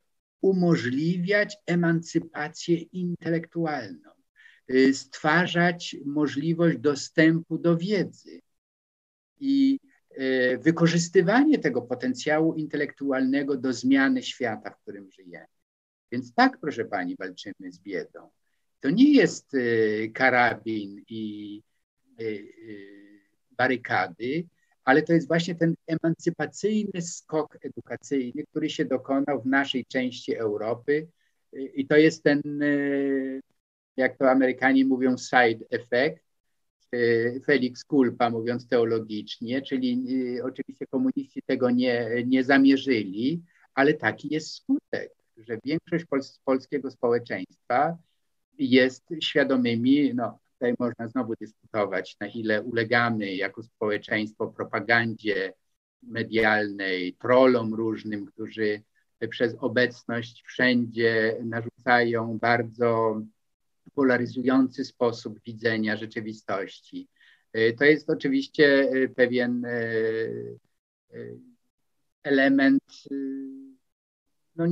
umożliwiać emancypację intelektualną, stwarzać możliwość dostępu do wiedzy. I wykorzystywanie tego potencjału intelektualnego do zmiany świata, w którym żyjemy. Więc tak, proszę pani, walczymy z biedą. To nie jest e, karabin i e, barykady, ale to jest właśnie ten emancypacyjny skok edukacyjny, który się dokonał w naszej części Europy. I to jest ten, jak to Amerykanie mówią, side effect, Felix Kulpa, mówiąc teologicznie, czyli y, oczywiście komuniści tego nie, nie zamierzyli, ale taki jest skutek, że większość polskiego społeczeństwa jest świadomymi, no tutaj można znowu dyskutować, na ile ulegamy jako społeczeństwo propagandzie medialnej, trollom różnym, którzy przez obecność wszędzie narzucają bardzo polaryzujący sposób widzenia rzeczywistości. E, to jest oczywiście e, pewien e, element no,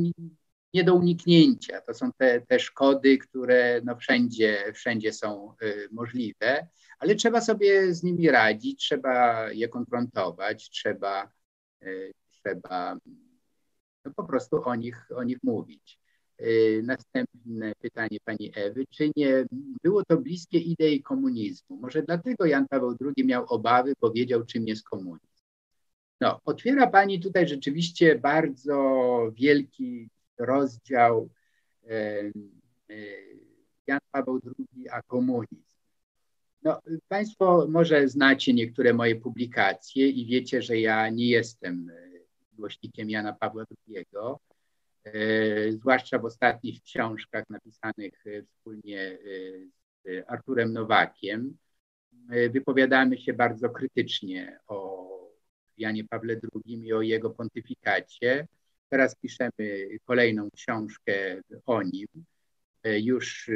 nie do uniknięcia. To są te, te szkody, które no, wszędzie, wszędzie są możliwe, ale trzeba sobie z nimi radzić, trzeba je konfrontować, trzeba, trzeba no, po prostu o nich, o nich mówić. Y, następne pytanie pani Ewy. Czy nie było to bliskie idei komunizmu? Może dlatego Jan Paweł II miał obawy, bo wiedział, czym jest komunizm. No, otwiera pani tutaj rzeczywiście bardzo wielki rozdział Jan Paweł II, a komunizm. No, państwo może znacie niektóre moje publikacje i wiecie, że ja nie jestem miłośnikiem Jana Pawła II E, zwłaszcza w ostatnich książkach napisanych e, wspólnie e, z Arturem Nowakiem, wypowiadamy się bardzo krytycznie o Janie Pawle II i o jego pontyfikacie. Teraz piszemy kolejną książkę o nim, już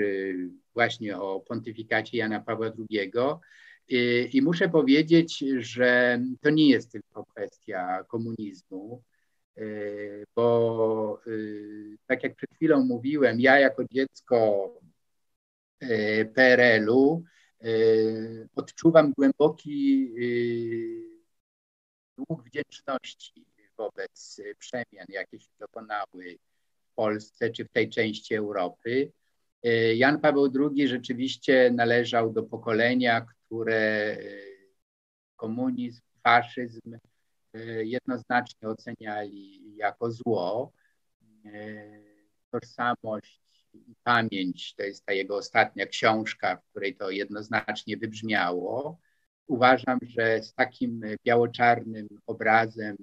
właśnie o pontyfikacie Jana Pawła II. I muszę powiedzieć, że to nie jest tylko kwestia komunizmu. Y, bo y, tak jak przed chwilą mówiłem, ja jako dziecko y, PRL-u odczuwam głęboki dług wdzięczności wobec przemian, jakie się dokonały w Polsce czy w tej części Europy. Jan Paweł II rzeczywiście należał do pokolenia, które komunizm, faszyzm jednoznacznie oceniali jako zło. Tożsamość i pamięć to jest ta jego ostatnia książka, w której to jednoznacznie wybrzmiało. Uważam, że z takim biało-czarnym obrazem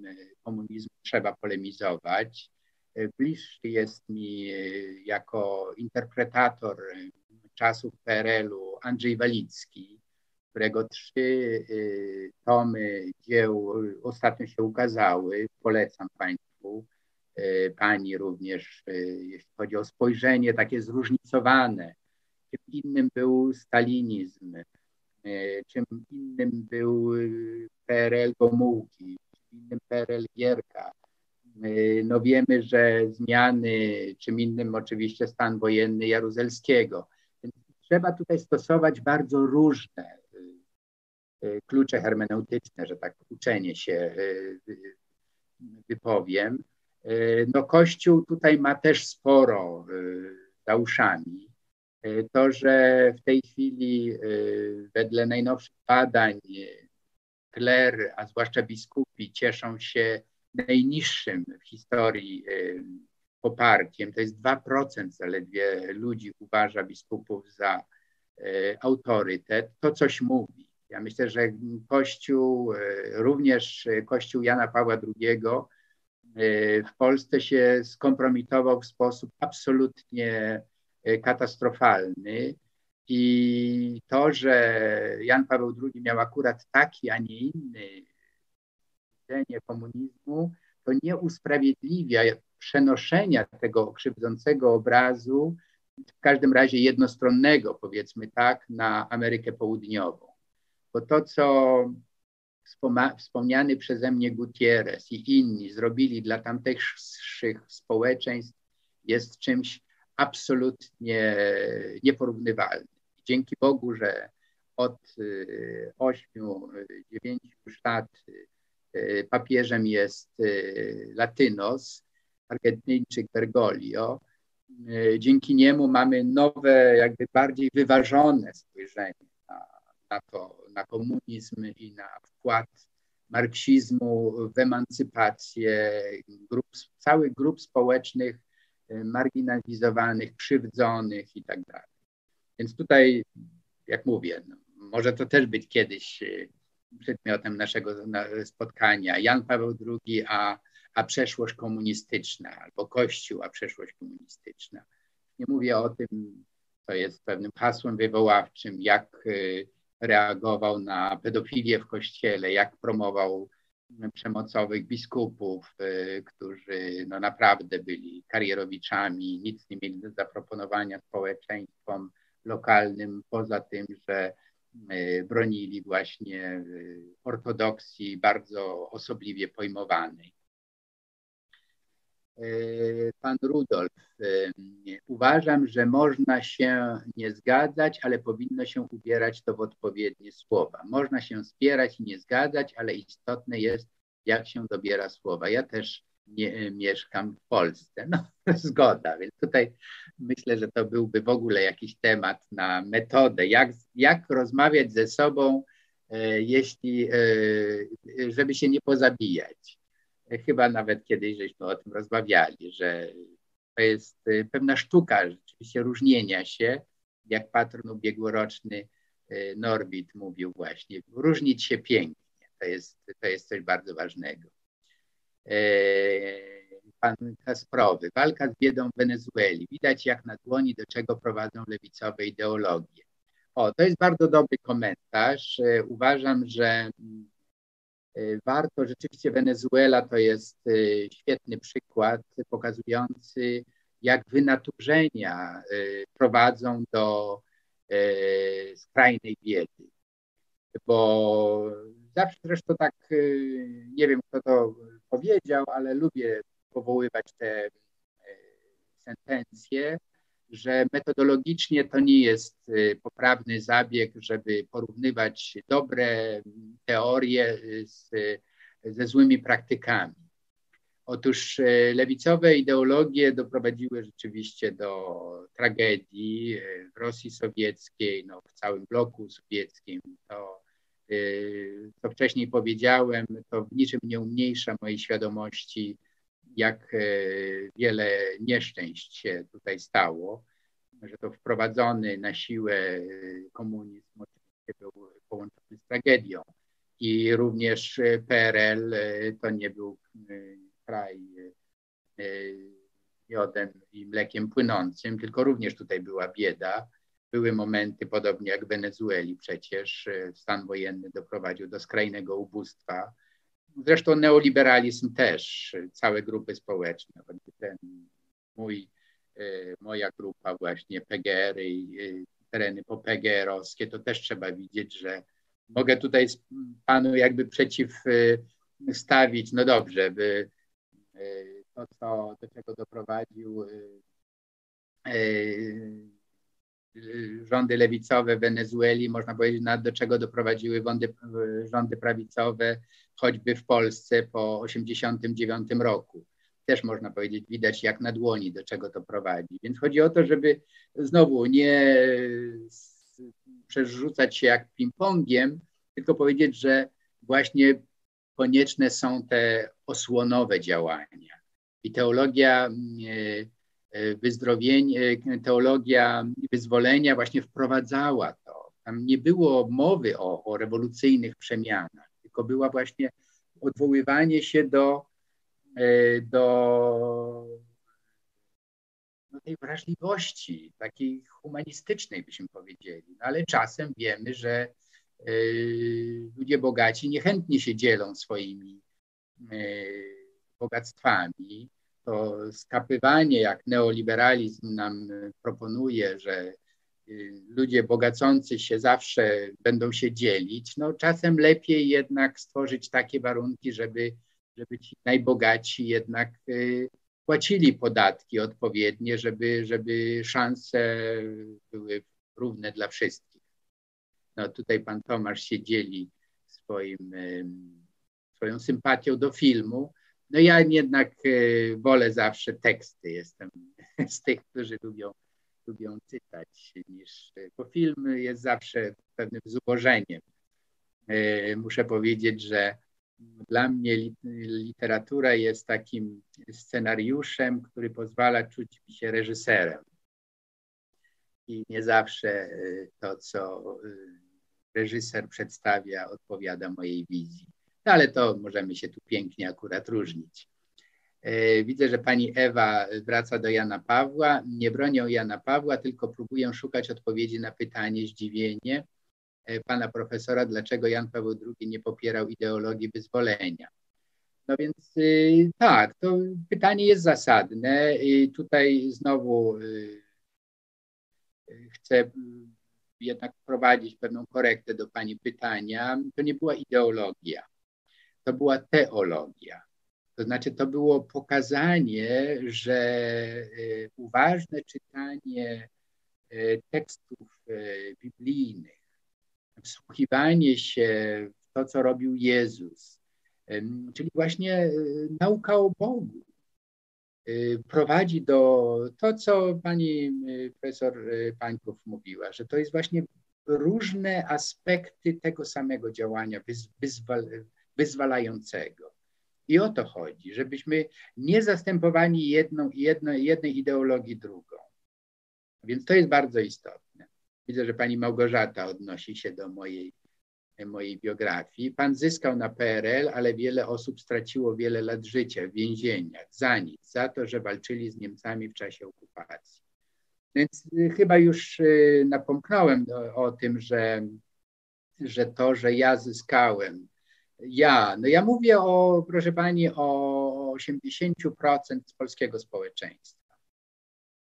komunizmu trzeba polemizować. Bliższy jest mi jako interpretator czasów PRL-u Andrzej Walicki, którego trzy y, tomy dzieł ostatnio się ukazały. Polecam Państwu, y, Pani również, y, jeśli chodzi o spojrzenie takie zróżnicowane. Czym innym był stalinizm, czym innym był PRL Gomułki, czym innym PRL Gierka. No wiemy, że zmiany, czym innym oczywiście stan wojenny Jaruzelskiego. Trzeba tutaj stosować bardzo różne klucze hermeneutyczne, że tak uczenie się y, wypowiem. Y, no Kościół tutaj ma też sporo za uszami. To, że w tej chwili wedle najnowszych badań kler, a zwłaszcza biskupi cieszą się najniższym w historii poparciem, to jest 2% zaledwie ludzi uważa biskupów za autorytet, to coś mówi. Ja myślę, że Kościół, e, również Kościół Jana Pawła II e, w Polsce się skompromitował w sposób absolutnie e, katastrofalny. I to, że Jan Paweł II miał akurat taki, a nie inny widzenie komunizmu, to nie usprawiedliwia przenoszenia tego krzywdzącego obrazu, w każdym razie jednostronnego, powiedzmy tak, na Amerykę Południową bo to, co wspomniany przeze mnie Gutierrez i inni zrobili dla tamtejszych społeczeństw, jest czymś absolutnie nieporównywalnym. Dzięki Bogu, że od y, ośmiu, dziewięciu lat y, papieżem jest y, Latynos, Argentyńczyk Bergoglio. Dzięki niemu mamy nowe, jakby bardziej wyważone spojrzenie na to, na komunizm i na wkład marksizmu w emancypację grup, całych grup społecznych e, marginalizowanych, krzywdzonych i tak dalej. Więc tutaj, jak mówię, no, może to też być kiedyś e, przedmiotem naszego spotkania. Jan Paweł II, a, a przeszłość komunistyczna, albo Kościół, a przeszłość komunistyczna. Nie mówię o tym, co jest pewnym hasłem wywoławczym, jak e, reagował na pedofilię w kościele, jak promował przemocowych biskupów, y, którzy no naprawdę byli karierowiczami, nic nie mieli do zaproponowania społeczeństwom lokalnym, poza tym, że y, bronili właśnie y, ortodoksji bardzo osobliwie pojmowanej. E, pan Rudolf. E, uważam, że można się nie zgadzać, ale powinno się ubierać to w odpowiednie słowa. Można się spierać i nie zgadzać, ale istotne jest, jak się dobiera słowa. Ja też nie mieszkam w Polsce. No, [LAUGHS] zgoda, więc tutaj myślę, że to byłby w ogóle jakiś temat na metodę, jak, jak rozmawiać ze sobą, e, jeśli, żeby się nie pozabijać chyba nawet kiedyś żeśmy o tym rozmawiali, że to jest y, pewna sztuka rzeczywiście różnienia się, jak patron ubiegłoroczny y, Norbit mówił właśnie, różnić się pięknie. To jest, to jest coś bardzo ważnego. E, pan Kasprowy, walka z biedą w Wenezueli. Widać jak na dłoni, do czego prowadzą lewicowe ideologie. O, to jest bardzo dobry komentarz. E, uważam, że Y, warto, rzeczywiście Wenezuela to jest y, świetny przykład pokazujący, jak wynaturzenia y, prowadzą do skrajnej biedy. Bo zawsze zresztą tak, nie wiem kto to powiedział, ale lubię powoływać te sentencje, że metodologicznie to nie jest y, poprawny zabieg, żeby porównywać dobre teorie z, ze złymi praktykami. Otóż y, lewicowe ideologie doprowadziły rzeczywiście do tragedii y, w Rosji Sowieckiej, no, w całym bloku sowieckim. To Co wcześniej powiedziałem, to w niczym nie umniejsza mojej świadomości, jak wiele nieszczęść się tutaj stało, że to wprowadzony na siłę komunizm oczywiście był połączony z tragedią. I również PRL to nie był kraj miodem i mlekiem płynącym, tylko również tutaj była bieda. Były momenty, podobnie jak w Wenezueli przecież, e, stan wojenny doprowadził do skrajnego ubóstwa. Zresztą neoliberalizm też, całe grupy społeczne, ten mój, e, moja grupa właśnie PGR i e, tereny popgr to też trzeba widzieć, że mogę tutaj panu jakby przeciwstawić, no dobrze, by to, co, do czego doprowadził y, y, y, rządy lewicowe w Wenezueli, można powiedzieć, do czego doprowadziły rządy prawicowe, choćby w Polsce po 1989 roku. Też można powiedzieć, widać jak na dłoni, do czego to prowadzi. Więc chodzi o to, żeby znowu nie przerzucać się jak ping-pongiem, tylko powiedzieć, że właśnie konieczne są te osłonowe działania. I teologia e, e, wyzdrowienia, e, teologia wyzwolenia właśnie wprowadzała to. Tam nie było mowy o, o rewolucyjnych przemianach, tylko była właśnie odwoływanie się do, do no, tej wrażliwości, takiej humanistycznej, byśmy powiedzieli. No, ale czasem wiemy, że ludzie bogaci niechętnie się dzielą swoimi bogactwami, to skapywanie, jak neoliberalizm nam proponuje, że ludzie bogacący się zawsze będą się dzielić, no czasem lepiej jednak stworzyć takie warunki, żeby, żeby ci najbogatsi jednak y, płacili podatki odpowiednie, żeby, żeby szanse były równe dla wszystkich. No tutaj pan Tomasz się dzieli swoim, swoją sympatią do filmu, no ja jednak wolę zawsze teksty. Jestem [LAUGHS] z tych, którzy lubią, lubią czytać, niż, e, bo film jest zawsze pewnym zubożeniem. E, muszę powiedzieć, że dla mnie literatura jest takim scenariuszem, który pozwala czuć mi się reżyserem. I nie zawsze to, co reżyser przedstawia, odpowiada mojej wizji. No ale to możemy się tu pięknie akurat różnić. E, widzę, że pani Ewa wraca do Jana Pawła. Nie bronią Jana Pawła, tylko próbuję szukać odpowiedzi na pytanie, zdziwienie e, pana profesora, dlaczego Jan Paweł II nie popierał ideologii wyzwolenia. No więc y, tak, to pytanie jest zasadne i tutaj znowu y, chcę jednak wprowadzić pewną korektę do pani pytania. To nie była ideologia to była teologia. To znaczy, to było pokazanie, że e, uważne czytanie e, tekstów e, biblijnych, wsłuchiwanie się w to, co robił Jezus, czyli właśnie nauka o Bogu, prowadzi do to, co pani profesor Pańków mówiła, że to jest właśnie różne aspekty tego samego działania, wyzwal, wyzwalającego. I o to chodzi, żebyśmy nie zastępowali jedną, jedno, jednej ideologii drugą. Więc to jest bardzo istotne. Widzę, że pani Małgorzata odnosi się do mojej, mojej biografii. Pan zyskał na PRL, ale wiele osób straciło wiele lat życia w więzieniach za nic, za to, że walczyli z Niemcami w czasie okupacji. Więc y, chyba już y, napomknąłem o, o tym, że, że to, że ja zyskałem ja, no ja mówię o, proszę pani, o 80% z polskiego społeczeństwa.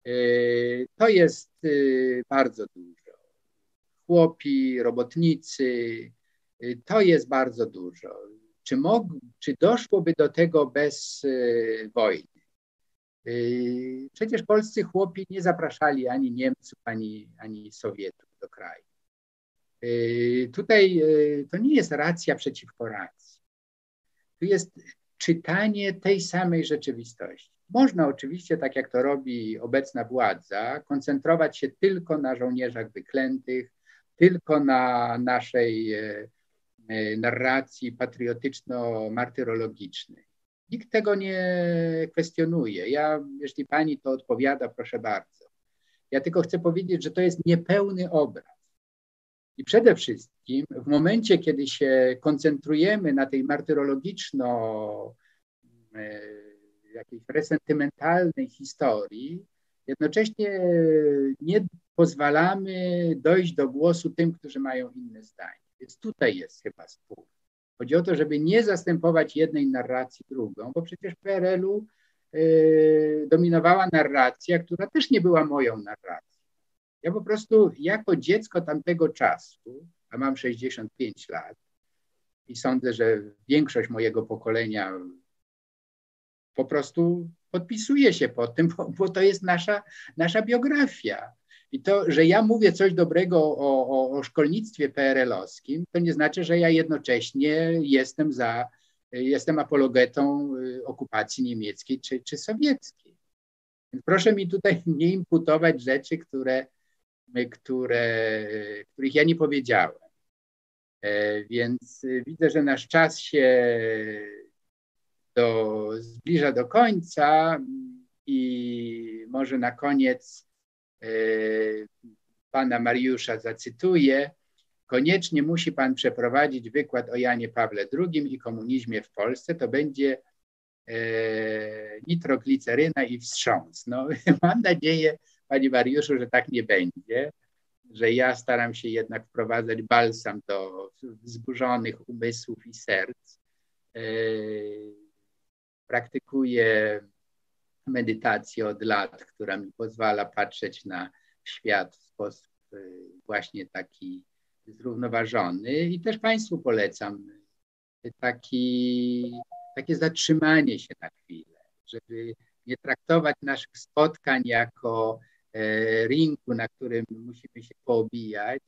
Y, to jest y, bardzo dużo. Chłopi, robotnicy, y, to jest bardzo dużo. Czy, mog, czy doszłoby do tego bez wojny? Przecież polscy chłopi nie zapraszali ani Niemców, ani, ani Sowietów do kraju. Y, tutaj y, to nie jest racja przeciwko racji. Tu jest czytanie tej samej rzeczywistości. Można oczywiście, tak jak to robi obecna władza, koncentrować się tylko na żołnierzach wyklętych, tylko na naszej e, narracji patriotyczno-martyrologicznej. Nikt tego nie kwestionuje. Ja, jeśli pani to odpowiada, proszę bardzo. Ja tylko chcę powiedzieć, że to jest niepełny obraz. I przede wszystkim w momencie, kiedy się koncentrujemy na tej martyrologiczno e, jakiejś resentymentalnej historii, jednocześnie nie pozwalamy dojść do głosu tym, którzy mają inne zdanie. Więc tutaj jest chyba spór. Chodzi o to, żeby nie zastępować jednej narracji drugą, bo przecież w PRL-u yy, dominowała narracja, która też nie była moją narracją. Ja po prostu jako dziecko tamtego czasu, a mam 65 lat i sądzę, że większość mojego pokolenia po prostu podpisuje się pod tym, bo, bo to jest nasza, nasza biografia. I to, że ja mówię coś dobrego o, o, o szkolnictwie PRL-owskim, to nie znaczy, że ja jednocześnie jestem za, jestem apologetą y, okupacji niemieckiej czy, czy sowieckiej. Proszę mi tutaj nie imputować rzeczy, które, które, których ja nie powiedziałem. E, więc widzę, że nasz czas się do, zbliża do końca i może na koniec e, pana Mariusza zacytuję. Koniecznie musi pan przeprowadzić wykład o Janie Pawle II i komunizmie w Polsce. To będzie e, nitrogliceryna i wstrząs. No, [LAUGHS] mam nadzieję, panie Mariuszu, że tak nie będzie, że ja staram się jednak wprowadzać balsam do wzburzonych umysłów i serc. E, praktykuję medytację od lat, która mi pozwala patrzeć na świat w sposób y, właśnie taki zrównoważony i też Państwu polecam taki, takie zatrzymanie się na chwilę, żeby nie traktować naszych spotkań jako e, ringu, na którym musimy się poobijać,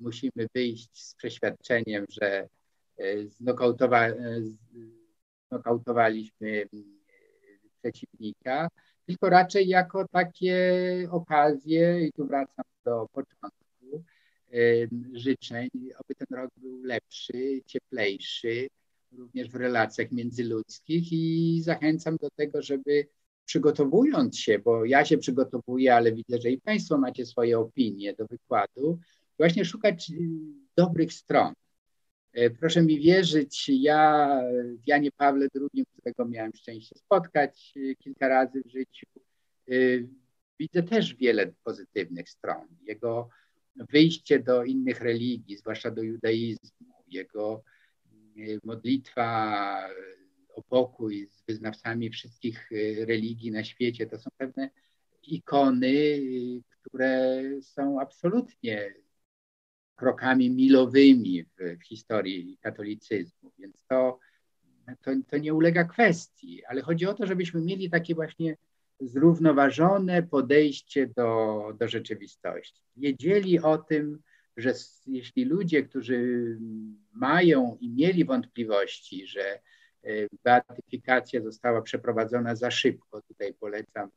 musimy wyjść z przeświadczeniem, że e, znokautowa, e, nokautowaliśmy e, przeciwnika, tylko raczej jako takie okazje, i tu wracam do początku, e, życzeń, aby ten rok był lepszy, cieplejszy, również w relacjach międzyludzkich i zachęcam do tego, żeby przygotowując się, bo ja się przygotowuję, ale widzę, że i Państwo macie swoje opinie do wykładu, właśnie szukać dobrych stron. E, proszę mi wierzyć, ja w Janie Pawle II, którego miałem szczęście spotkać e, kilka razy w życiu, e, widzę też wiele pozytywnych stron. Jego wyjście do innych religii, zwłaszcza do judaizmu, jego modlitwa o z wyznawcami wszystkich religii na świecie, to są pewne ikony, które są absolutnie krokami milowymi w, w historii katolicyzmu, więc to, to, to nie ulega kwestii, ale chodzi o to, żebyśmy mieli takie właśnie zrównoważone podejście do, do rzeczywistości. Wiedzieli o tym, że jeśli ludzie, którzy mają i mieli wątpliwości, że beatyfikacja została przeprowadzona za szybko, tutaj polecam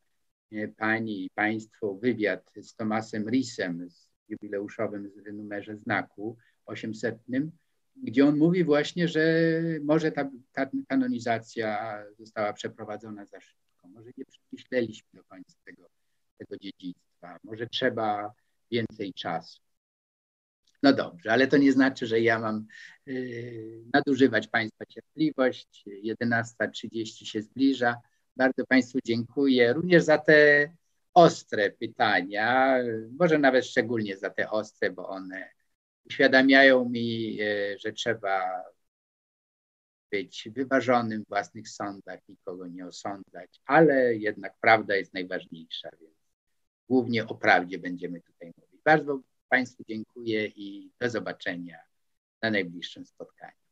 e, Pani i Państwu wywiad z Tomasem Risem z jubileuszowym numerze znaku 800, gdzie on mówi właśnie, że może ta, ta kanonizacja została przeprowadzona za szybko, może nie przemyśleliśmy do końca tego, tego dziedzictwa, może trzeba więcej czasu. No dobrze, ale to nie znaczy, że ja mam yy, nadużywać Państwa cierpliwość. 11.30 się zbliża. Bardzo Państwu dziękuję również za te ostre pytania, może nawet szczególnie za te ostre, bo one uświadamiają mi, e, że trzeba być wyważonym w własnych sądach, nikogo nie osądzać, ale jednak prawda jest najważniejsza, więc głównie o prawdzie będziemy tutaj mówić. Bardzo Państwu dziękuję i do zobaczenia na najbliższym spotkaniu.